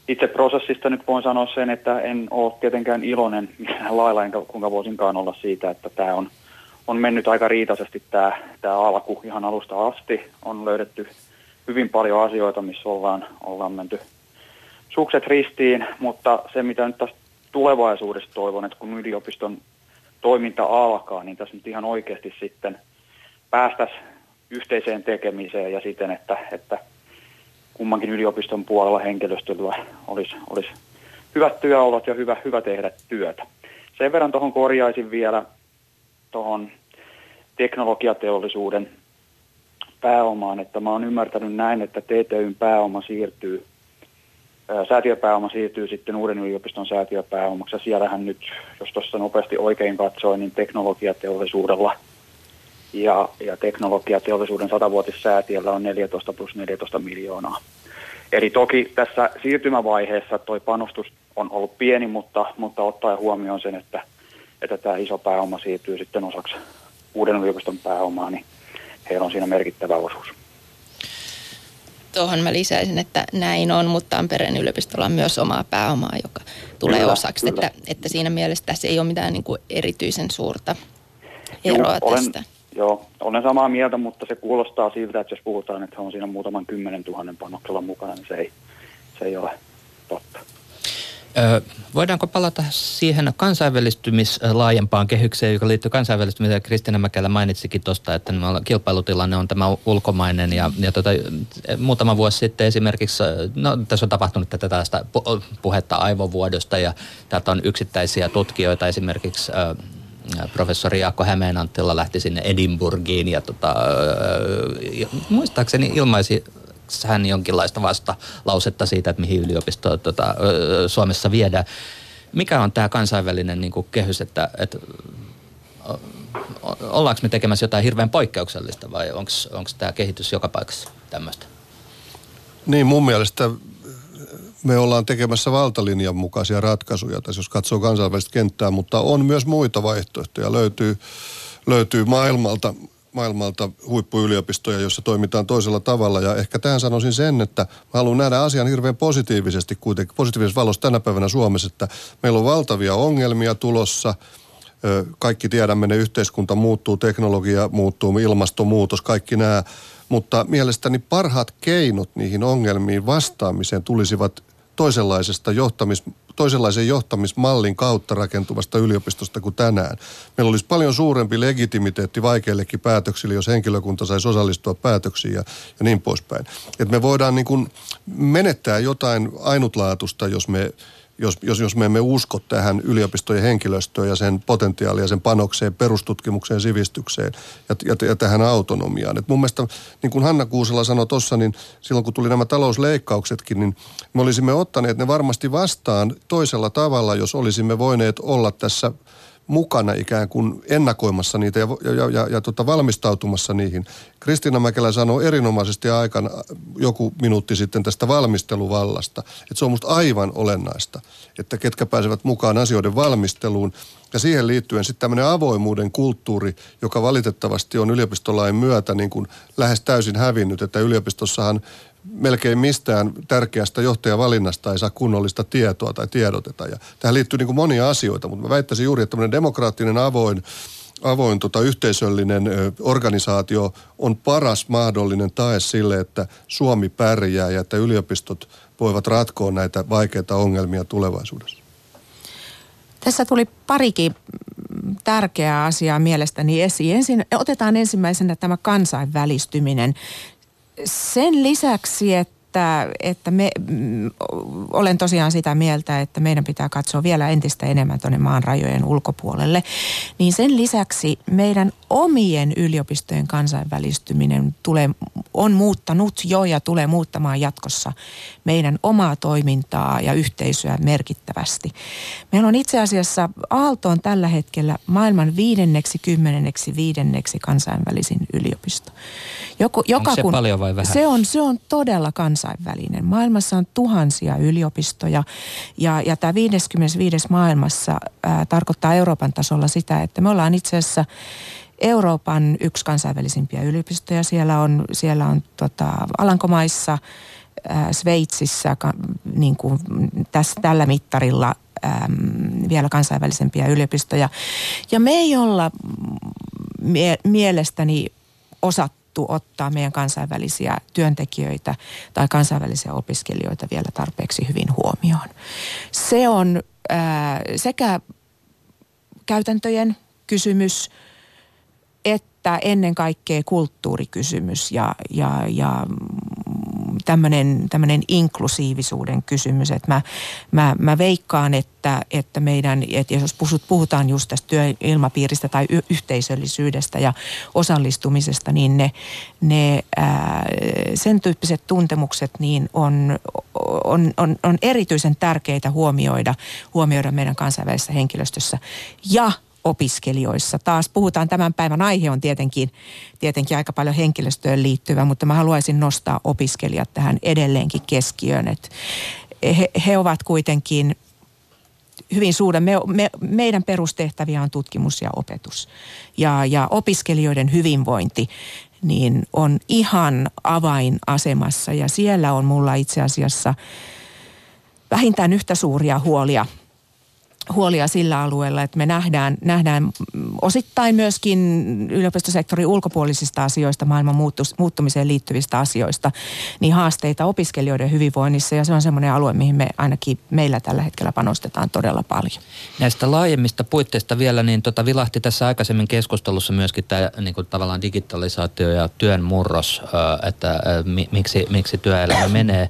E: Itse prosessista nyt voin sanoa sen, että en ole tietenkään iloinen lailla, enkä kuinka voisinkaan olla siitä, että tämä on, on mennyt aika riitaisesti tämä, tämä alku ihan alusta asti. On löydetty hyvin paljon asioita, missä ollaan, ollaan menty sukset ristiin, mutta se mitä nyt tästä tulevaisuudessa toivon, että kun yliopiston toiminta alkaa, niin tässä nyt ihan oikeasti sitten päästäisiin yhteiseen tekemiseen ja siten, että, että kummankin yliopiston puolella henkilöstöllä olisi, olisi hyvät työolot ja hyvä, hyvä tehdä työtä. sen verran tuohon korjaisin vielä tuohon teknologiateollisuuden pääomaan, että mä oon ymmärtänyt näin, että TTYn pääoma siirtyy, säätiöpääoma siirtyy sitten uuden yliopiston säätiöpääomaksi. Ja siellähän nyt, jos tuossa nopeasti oikein katsoin, niin teknologiateollisuudella ja, ja teknologiateollisuuden satavuotissäätiöllä on 14 plus 14 miljoonaa. Eli toki tässä siirtymävaiheessa tuo panostus on ollut pieni, mutta, mutta ottaa huomioon sen, että, että tämä iso pääoma siirtyy sitten osaksi uuden yliopiston pääomaa, niin heillä on siinä merkittävä osuus.
C: Tuohon mä lisäisin, että näin on, mutta Tampereen yliopistolla on myös omaa pääomaa, joka tulee kyllä, osaksi. Kyllä. Että, että siinä mielessä tässä ei ole mitään niin kuin erityisen suurta eroa Juu, tästä.
E: Joo, olen samaa mieltä, mutta se kuulostaa siltä, että jos puhutaan, että on siinä muutaman kymmenen tuhannen panoksella mukana, niin se ei, se ei ole totta.
A: Voidaanko palata siihen kansainvälistymis laajempaan kehykseen, joka liittyy kansainvälistymiseen. Kristina Mäkelä mainitsikin tuosta, että kilpailutilanne on tämä ulkomainen ja, ja tota, muutama vuosi sitten esimerkiksi, no tässä on tapahtunut tätä tästä puhetta aivovuodosta ja täältä on yksittäisiä tutkijoita esimerkiksi professori Jaakko Hämeenanttila lähti sinne Edinburgiin ja tota, muistaakseni ilmaisi hän jonkinlaista vasta lausetta siitä, että mihin yliopisto tota, Suomessa viedään. Mikä on tämä kansainvälinen niin kuin kehys, että, että ollaanko me tekemässä jotain hirveän poikkeuksellista vai onko tämä kehitys joka paikassa tämmöistä?
B: Niin mun mielestä me ollaan tekemässä valtalinjan mukaisia ratkaisuja tässä, jos katsoo kansainvälistä kenttää, mutta on myös muita vaihtoehtoja. Löytyy, löytyy maailmalta, maailmalta huippuyliopistoja, joissa toimitaan toisella tavalla. Ja ehkä tähän sanoisin sen, että mä haluan nähdä asian hirveän positiivisesti kuitenkin, positiivisessa valossa tänä päivänä Suomessa, että meillä on valtavia ongelmia tulossa. Kaikki tiedämme, ne yhteiskunta muuttuu, teknologia muuttuu, ilmastonmuutos, kaikki nämä. Mutta mielestäni parhaat keinot niihin ongelmiin vastaamiseen tulisivat toisenlaisesta johtamis, toisenlaisen johtamismallin kautta rakentuvasta yliopistosta kuin tänään. Meillä olisi paljon suurempi legitimiteetti vaikeillekin päätöksille, jos henkilökunta saisi osallistua päätöksiin ja, ja niin poispäin. Et me voidaan niin kuin menettää jotain ainutlaatusta, jos me jos, jos, jos me emme usko tähän yliopistojen henkilöstöön ja sen potentiaalia, sen panokseen, perustutkimukseen, sivistykseen ja, ja, ja tähän autonomiaan. Et mun mielestä, niin kuin Hanna Kuusela sanoi tuossa, niin silloin kun tuli nämä talousleikkauksetkin, niin me olisimme ottaneet ne varmasti vastaan toisella tavalla, jos olisimme voineet olla tässä – mukana ikään kuin ennakoimassa niitä ja, ja, ja, ja tota valmistautumassa niihin. Kristiina Mäkelä sanoi erinomaisesti aikana joku minuutti sitten tästä valmisteluvallasta, että se on musta aivan olennaista, että ketkä pääsevät mukaan asioiden valmisteluun. Ja siihen liittyen sitten tämmöinen avoimuuden kulttuuri, joka valitettavasti on yliopistolain myötä niin kuin lähes täysin hävinnyt, että yliopistossahan melkein mistään tärkeästä johtajavalinnasta ei saa kunnollista tietoa tai tiedoteta. Ja tähän liittyy niin kuin monia asioita, mutta mä väittäisin juuri, että tämmöinen demokraattinen avoin avoin tota, yhteisöllinen ö, organisaatio on paras mahdollinen tae sille, että Suomi pärjää ja että yliopistot voivat ratkoa näitä vaikeita ongelmia tulevaisuudessa.
D: Tässä tuli parikin tärkeää asiaa mielestäni esiin. Ensin, otetaan ensimmäisenä tämä kansainvälistyminen sen lisäksi, että että, että me, mm, olen tosiaan sitä mieltä, että meidän pitää katsoa vielä entistä enemmän tuonne maan rajojen ulkopuolelle. Niin sen lisäksi meidän omien yliopistojen kansainvälistyminen tulee, on muuttanut jo ja tulee muuttamaan jatkossa meidän omaa toimintaa ja yhteisöä merkittävästi. Meillä on itse asiassa Aalto on tällä hetkellä maailman viidenneksi, kymmenenneksi, viidenneksi kansainvälisin yliopisto.
A: Joku, joka Onko se kun, paljon vai vähän?
D: Se on, se on todella kansainvälinen. Maailmassa on tuhansia yliopistoja ja, ja tämä 55. maailmassa ää, tarkoittaa Euroopan tasolla sitä, että me ollaan itse asiassa Euroopan yksi kansainvälisimpiä yliopistoja. Siellä on, siellä on tota, Alankomaissa, ää, Sveitsissä niin kuin tässä, tällä mittarilla äm, vielä kansainvälisempiä yliopistoja. Ja me ei olla mie- mielestäni osattu haluttu ottaa meidän kansainvälisiä työntekijöitä tai kansainvälisiä opiskelijoita vielä tarpeeksi hyvin huomioon. Se on ää, sekä käytäntöjen kysymys että ennen kaikkea kulttuurikysymys ja, ja, ja tämmöinen, inklusiivisuuden kysymys. Että mä, mä, mä veikkaan, että, että meidän, että jos puhutaan just tästä työilmapiiristä tai y- yhteisöllisyydestä ja osallistumisesta, niin ne, ne ää, sen tyyppiset tuntemukset niin on, on, on, on erityisen tärkeitä huomioida, huomioida meidän kansainvälisessä henkilöstössä. Ja opiskelijoissa. Taas puhutaan, tämän päivän aihe on tietenkin, tietenkin aika paljon henkilöstöön liittyvä, mutta mä haluaisin nostaa opiskelijat tähän edelleenkin keskiöön. Et he, he ovat kuitenkin hyvin suuren, me, me, meidän perustehtäviä on tutkimus ja opetus. Ja, ja opiskelijoiden hyvinvointi niin on ihan avainasemassa ja siellä on mulla itse asiassa vähintään yhtä suuria huolia – huolia sillä alueella, että me nähdään, nähdään osittain myöskin yliopistosektorin ulkopuolisista asioista, maailman muuttus, muuttumiseen liittyvistä asioista, niin haasteita opiskelijoiden hyvinvoinnissa ja se on semmoinen alue, mihin me ainakin meillä tällä hetkellä panostetaan todella paljon.
A: Näistä laajemmista puitteista vielä, niin tota vilahti tässä aikaisemmin keskustelussa myöskin tämä niin kuin tavallaan digitalisaatio ja työn murros, että miksi, miksi työelämä menee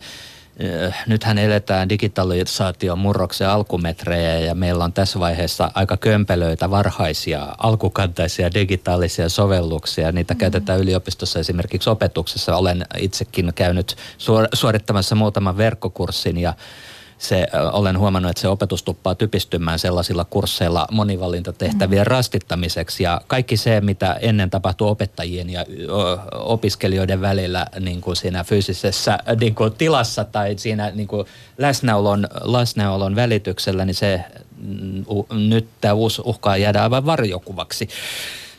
A: nythän eletään digitalisaation murroksen alkumetrejä ja meillä on tässä vaiheessa aika kömpelöitä varhaisia alkukantaisia digitaalisia sovelluksia. Niitä mm-hmm. käytetään yliopistossa esimerkiksi opetuksessa. Olen itsekin käynyt suorittamassa muutaman verkkokurssin ja se, olen huomannut, että se opetus tuppaa typistymään sellaisilla kursseilla monivalintatehtävien mm. rastittamiseksi ja kaikki se, mitä ennen tapahtui opettajien ja opiskelijoiden välillä niin kuin siinä fyysisessä niin kuin tilassa tai siinä niin kuin läsnäolon, läsnäolon välityksellä, niin se mm, nyt tämä uusi uhkaa jäädä aivan varjokuvaksi.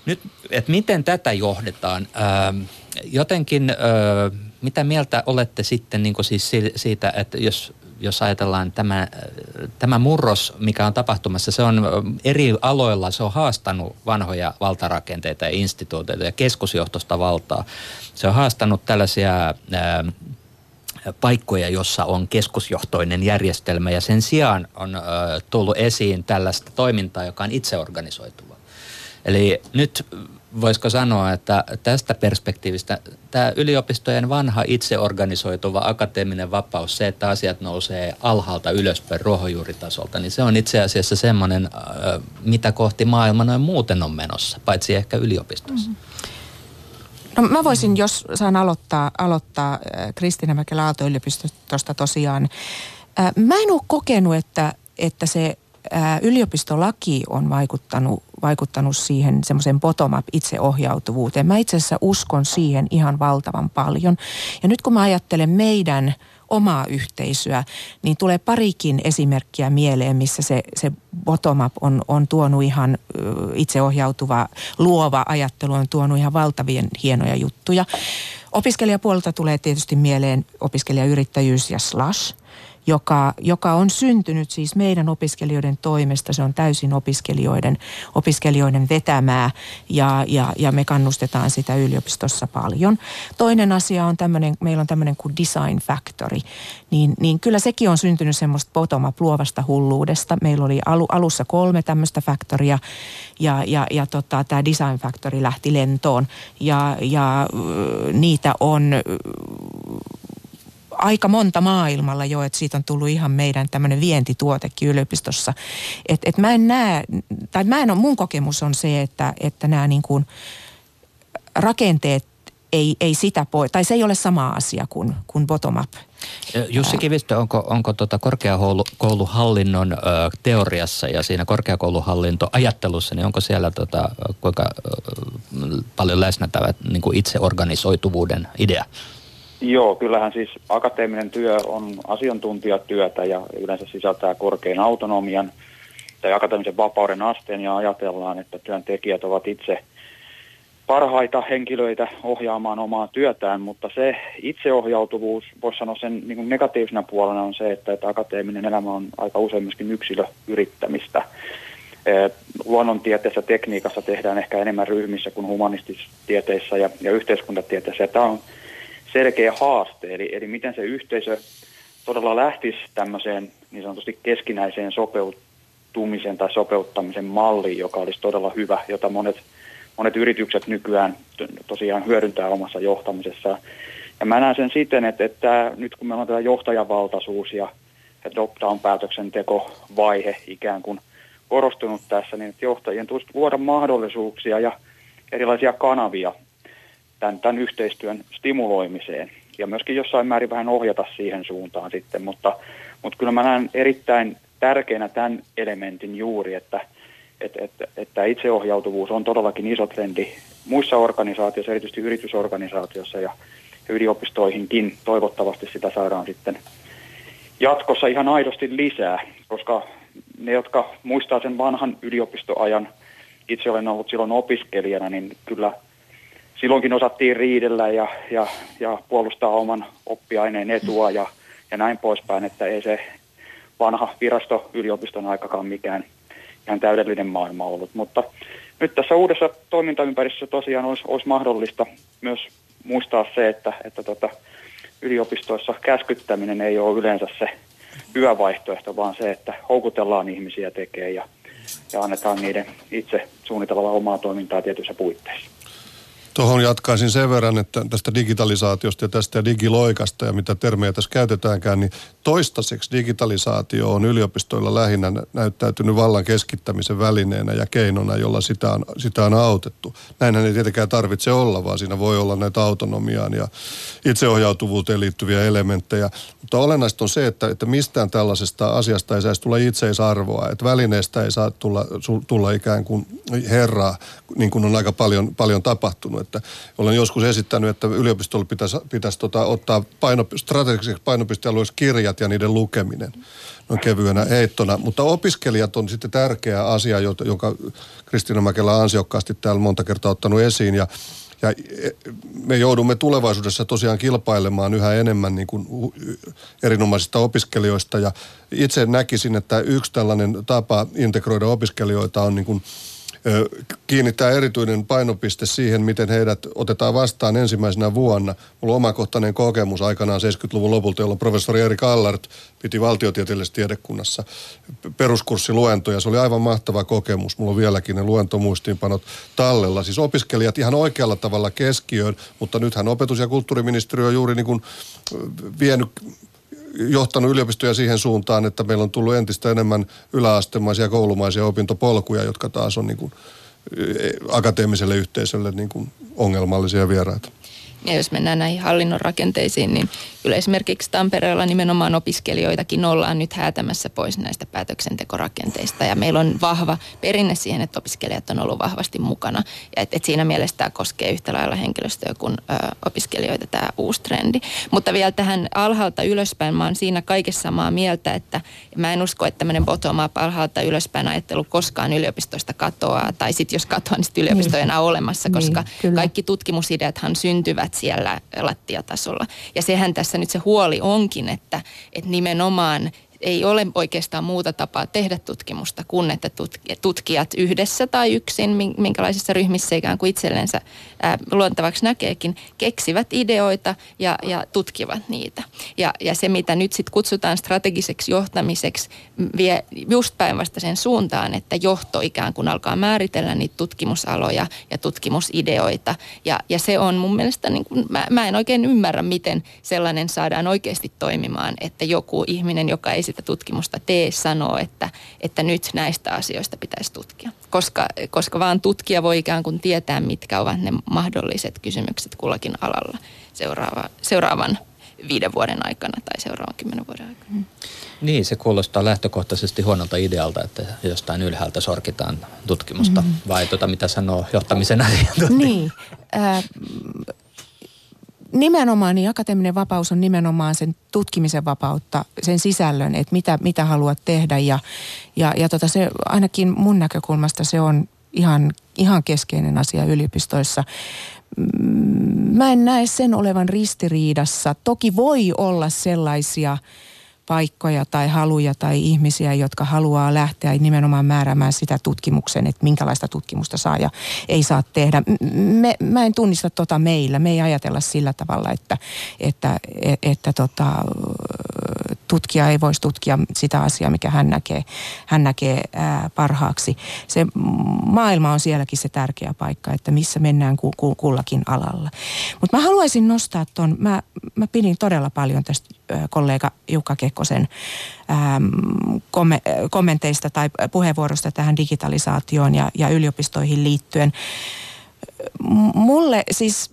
A: Nyt, että miten tätä johdetaan? jotenkin, mitä mieltä olette sitten niin siis siitä, että jos jos ajatellaan tämä, tämä murros, mikä on tapahtumassa, se on eri aloilla, se on haastanut vanhoja valtarakenteita ja instituutioita ja keskusjohtosta valtaa. Se on haastanut tällaisia ää, paikkoja, jossa on keskusjohtoinen järjestelmä ja sen sijaan on ää, tullut esiin tällaista toimintaa, joka on itseorganisoituva. Eli nyt voisiko sanoa, että tästä perspektiivistä tämä yliopistojen vanha itseorganisoituva akateeminen vapaus, se, että asiat nousee alhaalta ylöspäin ruohonjuuritasolta, niin se on itse asiassa semmoinen, mitä kohti maailma noin muuten on menossa, paitsi ehkä yliopistossa. Mm-hmm.
D: No mä voisin, jos saan aloittaa, aloittaa Kristiina Mäkelä Aalto-yliopistosta tosiaan. Mä en ole kokenut, että, että se yliopistolaki on vaikuttanut, vaikuttanut siihen semmoisen bottom-up itseohjautuvuuteen. Mä itse asiassa uskon siihen ihan valtavan paljon. Ja nyt kun mä ajattelen meidän omaa yhteisöä, niin tulee parikin esimerkkiä mieleen, missä se, se bottom-up on, on tuonut ihan itseohjautuva, luova ajattelu, on tuonut ihan valtavien hienoja juttuja. Opiskelijapuolelta tulee tietysti mieleen opiskelijayrittäjyys ja slash – joka, joka on syntynyt siis meidän opiskelijoiden toimesta. Se on täysin opiskelijoiden, opiskelijoiden vetämää ja, ja, ja me kannustetaan sitä yliopistossa paljon. Toinen asia on tämmöinen, meillä on tämmöinen kuin Design Factory, niin, niin kyllä sekin on syntynyt semmoista bottom-up luovasta hulluudesta. Meillä oli alu, alussa kolme tämmöistä factoria ja, ja, ja tota, tämä Design Factory lähti lentoon ja, ja niitä on aika monta maailmalla jo, että siitä on tullut ihan meidän tämmöinen vientituotekin yliopistossa. Et, et mä en näe, tai mä en ole, mun kokemus on se, että, että nämä niin kuin rakenteet ei, ei sitä poi, tai se ei ole sama asia kuin, kuin bottom up.
A: Jussi Kivistö, onko, onko tuota korkeakouluhallinnon teoriassa ja siinä korkeakouluhallintoajattelussa, niin onko siellä tota, kuinka paljon läsnä tämä niin kuin itseorganisoituvuuden idea?
E: Joo, kyllähän siis akateeminen työ on asiantuntijatyötä ja yleensä sisältää korkean autonomian tai akateemisen vapauden asteen ja ajatellaan, että työntekijät ovat itse parhaita henkilöitä ohjaamaan omaa työtään, mutta se itseohjautuvuus, voisi sanoa sen niin negatiivisena puolena on se, että, että akateeminen elämä on aika usein myöskin yksilöyrittämistä. Luonnontieteessä, tekniikassa tehdään ehkä enemmän ryhmissä kuin humanistisissa tieteissä ja, ja yhteiskuntatieteessä. Ja tämä on selkeä haaste, eli, eli miten se yhteisö todella lähtisi tämmöiseen niin sanotusti keskinäiseen sopeutumisen tai sopeuttamisen malliin, joka olisi todella hyvä, jota monet, monet yritykset nykyään tosiaan hyödyntää omassa johtamisessaan. Ja mä näen sen siten, että, että nyt kun meillä on tämä johtajavaltaisuus ja, ja top-down päätöksentekovaihe ikään kuin korostunut tässä, niin että johtajien tulisi luoda mahdollisuuksia ja erilaisia kanavia tämän, tämän yhteistyön stimuloimiseen ja myöskin jossain määrin vähän ohjata siihen suuntaan sitten, mutta, mutta kyllä mä näen erittäin tärkeänä tämän elementin juuri, että, että, että, että itseohjautuvuus on todellakin iso trendi muissa organisaatioissa, erityisesti yritysorganisaatioissa ja yliopistoihinkin. Toivottavasti sitä saadaan sitten jatkossa ihan aidosti lisää, koska ne, jotka muistaa sen vanhan yliopistoajan, itse olen ollut silloin opiskelijana, niin kyllä silloinkin osattiin riidellä ja, ja, ja puolustaa oman oppiaineen etua ja, ja näin poispäin, että ei se vanha virasto yliopiston aikakaan mikään ihan täydellinen maailma ollut. Mutta nyt tässä uudessa toimintaympäristössä tosiaan olisi, olisi mahdollista myös muistaa se, että, että tota, yliopistoissa käskyttäminen ei ole yleensä se hyvä vaihtoehto, vaan se, että houkutellaan ihmisiä tekemään ja, ja annetaan niiden itse suunnitella omaa toimintaa tietyissä puitteissa.
B: Tuohon jatkaisin sen verran, että tästä digitalisaatiosta ja tästä digiloikasta ja mitä termejä tässä käytetäänkään, niin toistaiseksi digitalisaatio on yliopistoilla lähinnä näyttäytynyt vallan keskittämisen välineenä ja keinona, jolla sitä on, sitä on autettu. Näinhän ei tietenkään tarvitse olla, vaan siinä voi olla näitä autonomiaan ja itseohjautuvuuteen liittyviä elementtejä. Mutta olennaista on se, että, että mistään tällaisesta asiasta ei saisi tulla itseisarvoa, että välineestä ei saa tulla, tulla ikään kuin herraa, niin kuin on aika paljon, paljon tapahtunut. Että olen joskus esittänyt, että yliopistolla pitäisi, pitäisi tota, ottaa paino, strategiseksi painopistealueeksi kirjat ja niiden lukeminen noin kevyenä heittona. Mutta opiskelijat on sitten tärkeä asia, jonka Kristiina Mäkelä ansiokkaasti täällä monta kertaa ottanut esiin. Ja ja me joudumme tulevaisuudessa tosiaan kilpailemaan yhä enemmän niin kuin erinomaisista opiskelijoista. Ja itse näkisin, että yksi tällainen tapa integroida opiskelijoita on niin kuin kiinnittää erityinen painopiste siihen, miten heidät otetaan vastaan ensimmäisenä vuonna. Mulla on omakohtainen kokemus aikanaan 70-luvun lopulta, jolloin professori Erik Allart piti valtiotieteellisessä tiedekunnassa peruskurssiluentoja. Se oli aivan mahtava kokemus. Mulla on vieläkin ne luentomuistiinpanot tallella. Siis opiskelijat ihan oikealla tavalla keskiöön, mutta nythän opetus- ja kulttuuriministeriö on juuri niin kuin vienyt johtanut yliopistoja siihen suuntaan, että meillä on tullut entistä enemmän yläastemaisia koulumaisia opintopolkuja, jotka taas on niin kuin eh, akateemiselle yhteisölle niin kuin ongelmallisia vieraita.
C: Ja jos mennään näihin hallinnon rakenteisiin, niin kyllä esimerkiksi Tampereella nimenomaan opiskelijoitakin ollaan nyt häätämässä pois näistä päätöksentekorakenteista. Ja meillä on vahva perinne siihen, että opiskelijat on ollut vahvasti mukana. Ja että et siinä mielessä tämä koskee yhtä lailla henkilöstöä kuin ö, opiskelijoita tämä uusi trendi. Mutta vielä tähän alhaalta ylöspäin, mä oon siinä kaikessa samaa mieltä, että mä en usko, että tämmöinen bottom-up alhaalta ylöspäin ajattelu koskaan yliopistoista katoaa. Tai sitten jos katoaa, niin sitten yliopisto ei enää olemassa, koska niin, kaikki tutkimusideathan syntyvät siellä lattiatasolla. Ja sehän tässä nyt se huoli onkin, että, että nimenomaan ei ole oikeastaan muuta tapaa tehdä tutkimusta kuin että tutkijat yhdessä tai yksin, minkälaisissa ryhmissä ikään kuin itsellensä luontavaksi näkeekin, keksivät ideoita ja, ja tutkivat niitä. Ja, ja se, mitä nyt sitten kutsutaan strategiseksi johtamiseksi, vie just päinvastaisen suuntaan, että johto ikään kuin alkaa määritellä niitä tutkimusaloja ja tutkimusideoita. Ja, ja se on mun mielestä, niin kuin, mä, mä en oikein ymmärrä, miten sellainen saadaan oikeasti toimimaan, että joku ihminen, joka ei sitä tutkimusta tee, sanoo, että, että nyt näistä asioista pitäisi tutkia. Koska, koska vaan tutkija voi ikään kuin tietää, mitkä ovat ne mahdolliset kysymykset kullakin alalla seuraava, seuraavan viiden vuoden aikana tai seuraavan kymmenen vuoden aikana. Mm.
A: Niin, se kuulostaa lähtökohtaisesti huonolta idealta, että jostain ylhäältä sorkitaan tutkimusta. Mm-hmm. Vai tuota, mitä sanoo johtamisen asiantuntija?
D: Niin, äh, nimenomaan niin akateeminen vapaus on nimenomaan sen tutkimisen vapautta, sen sisällön, että mitä, mitä haluat tehdä ja, ja, ja tota se, ainakin mun näkökulmasta se on ihan, ihan keskeinen asia yliopistoissa. Mm, mä en näe sen olevan ristiriidassa. Toki voi olla sellaisia paikkoja tai haluja tai ihmisiä, jotka haluaa lähteä nimenomaan määräämään sitä tutkimuksen, että minkälaista tutkimusta saa ja ei saa tehdä. Me, mä en tunnista tota meillä. Me ei ajatella sillä tavalla, että, että, että, että tota, tutkija ei voisi tutkia sitä asiaa, mikä hän näkee, hän näkee ää, parhaaksi. Se maailma on sielläkin se tärkeä paikka, että missä mennään ku, ku, kullakin alalla. Mutta mä haluaisin nostaa tuon, mä, mä pidin todella paljon tästä kollega Jukka Kekkosen komme, kommenteista tai puheenvuorosta tähän digitalisaatioon ja, ja yliopistoihin liittyen. Mulle siis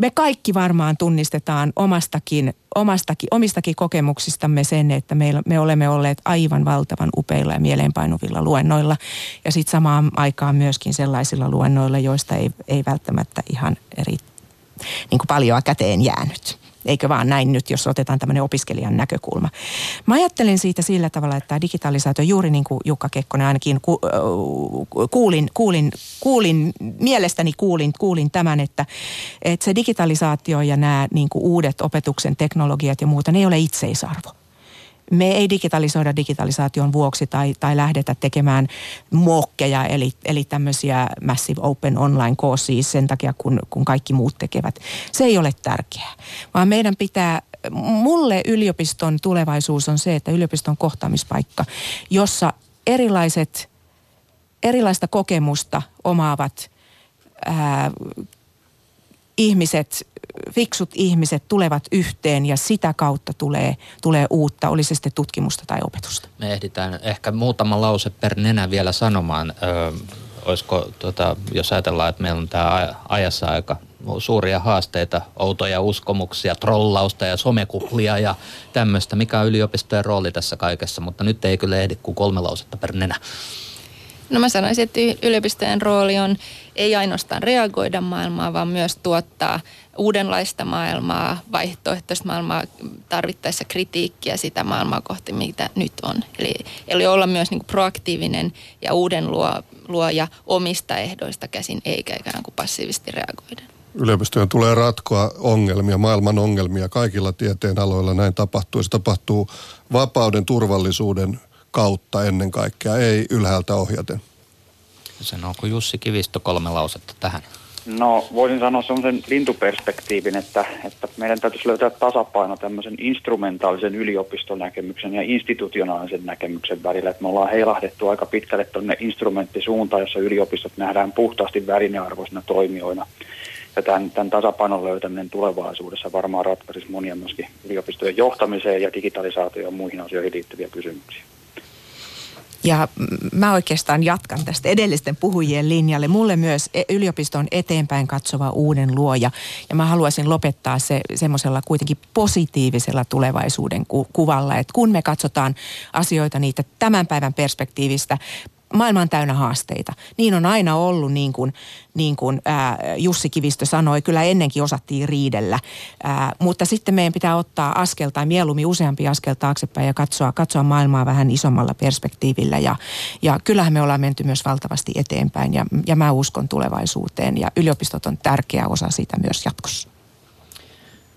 D: me kaikki varmaan tunnistetaan omastakin, omastakin, omistakin kokemuksistamme sen, että me, me olemme olleet aivan valtavan upeilla ja mieleenpainuvilla luennoilla. Ja sitten samaan aikaan myöskin sellaisilla luennoilla, joista ei, ei välttämättä ihan eri niin kuin paljon käteen jäänyt. Eikö vaan näin nyt, jos otetaan tämmöinen opiskelijan näkökulma. Mä ajattelen siitä sillä tavalla, että tämä digitalisaatio, juuri niin kuin Jukka Kekkonen ainakin ku, kuulin, kuulin, kuulin, mielestäni kuulin, kuulin tämän, että, että se digitalisaatio ja nämä niin kuin uudet opetuksen teknologiat ja muuta, ne ei ole itseisarvo me ei digitalisoida digitalisaation vuoksi tai, tai lähdetä tekemään mokkeja, eli, eli tämmöisiä massive open online courses sen takia, kun, kun kaikki muut tekevät. Se ei ole tärkeää, vaan meidän pitää mulle yliopiston tulevaisuus on se, että yliopiston kohtaamispaikka, jossa erilaiset, erilaista kokemusta omaavat ää, ihmiset fiksut ihmiset tulevat yhteen ja sitä kautta tulee, tulee uutta, oli se sitten tutkimusta tai opetusta.
A: Me ehditään ehkä muutama lause per nenä vielä sanomaan. Ö, olisiko, tota, jos ajatellaan, että meillä on tämä ajassa aika suuria haasteita, outoja uskomuksia, trollausta ja somekuplia ja tämmöistä. Mikä on yliopistojen rooli tässä kaikessa, mutta nyt ei kyllä ehdi kuin kolme lausetta per nenä.
C: No mä sanoisin, että yliopistojen rooli on ei ainoastaan reagoida maailmaa, vaan myös tuottaa uudenlaista maailmaa, vaihtoehtoista maailmaa, tarvittaessa kritiikkiä sitä maailmaa kohti, mitä nyt on. Eli, eli olla myös niin kuin proaktiivinen ja uuden luo, luoja omista ehdoista käsin, eikä ikään kuin passiivisesti reagoida.
B: Yliopistojen tulee ratkoa ongelmia, maailman ongelmia kaikilla tieteen aloilla. Näin tapahtuu. Se tapahtuu vapauden, turvallisuuden kautta ennen kaikkea, ei ylhäältä ohjaten.
A: Sanooko Jussi Kivistö kolme lausetta tähän?
E: No voisin sanoa sellaisen lintuperspektiivin, että, että meidän täytyisi löytää tasapaino tämmöisen instrumentaalisen yliopistonäkemyksen ja institutionaalisen näkemyksen välillä. Että me ollaan heilahdettu aika pitkälle tuonne instrumenttisuuntaan, jossa yliopistot nähdään puhtaasti värinearvoisina toimijoina. Ja tämän, tämän tasapainon löytäminen tulevaisuudessa varmaan ratkaisisi monia myöskin yliopistojen johtamiseen ja digitalisaatioon ja muihin asioihin liittyviä kysymyksiä.
D: Ja mä oikeastaan jatkan tästä edellisten puhujien linjalle. Mulle myös e- yliopisto on eteenpäin katsova uuden luoja. Ja mä haluaisin lopettaa se semmoisella kuitenkin positiivisella tulevaisuuden ku- kuvalla. Että kun me katsotaan asioita niitä tämän päivän perspektiivistä, maailma on täynnä haasteita. Niin on aina ollut, niin kuin, niin kuin ää, Jussi Kivistö sanoi, kyllä ennenkin osattiin riidellä. Ää, mutta sitten meidän pitää ottaa askel tai mieluummin useampi askel taaksepäin ja katsoa, katsoa maailmaa vähän isommalla perspektiivillä. Ja, ja kyllähän me ollaan menty myös valtavasti eteenpäin ja, ja mä uskon tulevaisuuteen ja yliopistot on tärkeä osa sitä myös jatkossa.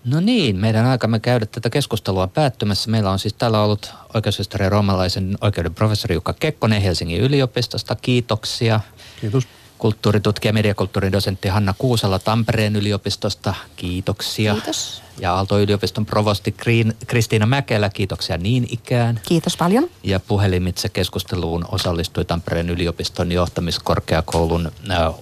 A: No niin, meidän aikamme käydä tätä keskustelua päättymässä. Meillä on siis täällä ollut oikeushistoria roomalaisen oikeuden professori Jukka Kekkonen Helsingin yliopistosta. Kiitoksia.
B: Kiitos
A: kulttuuritutkija ja mediakulttuuridosentti Hanna Kuusala Tampereen yliopistosta. Kiitoksia.
C: Kiitos.
A: Ja Aalto-yliopiston provosti Kristiina Mäkelä, kiitoksia niin ikään.
D: Kiitos paljon.
A: Ja puhelimitse keskusteluun osallistui Tampereen yliopiston johtamiskorkeakoulun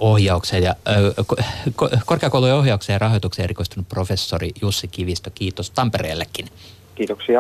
A: ohjaukseen ja, äh, korkeakoulun ohjaukseen ja rahoitukseen erikoistunut professori Jussi Kivistö. Kiitos Tampereellekin.
E: Kiitoksia.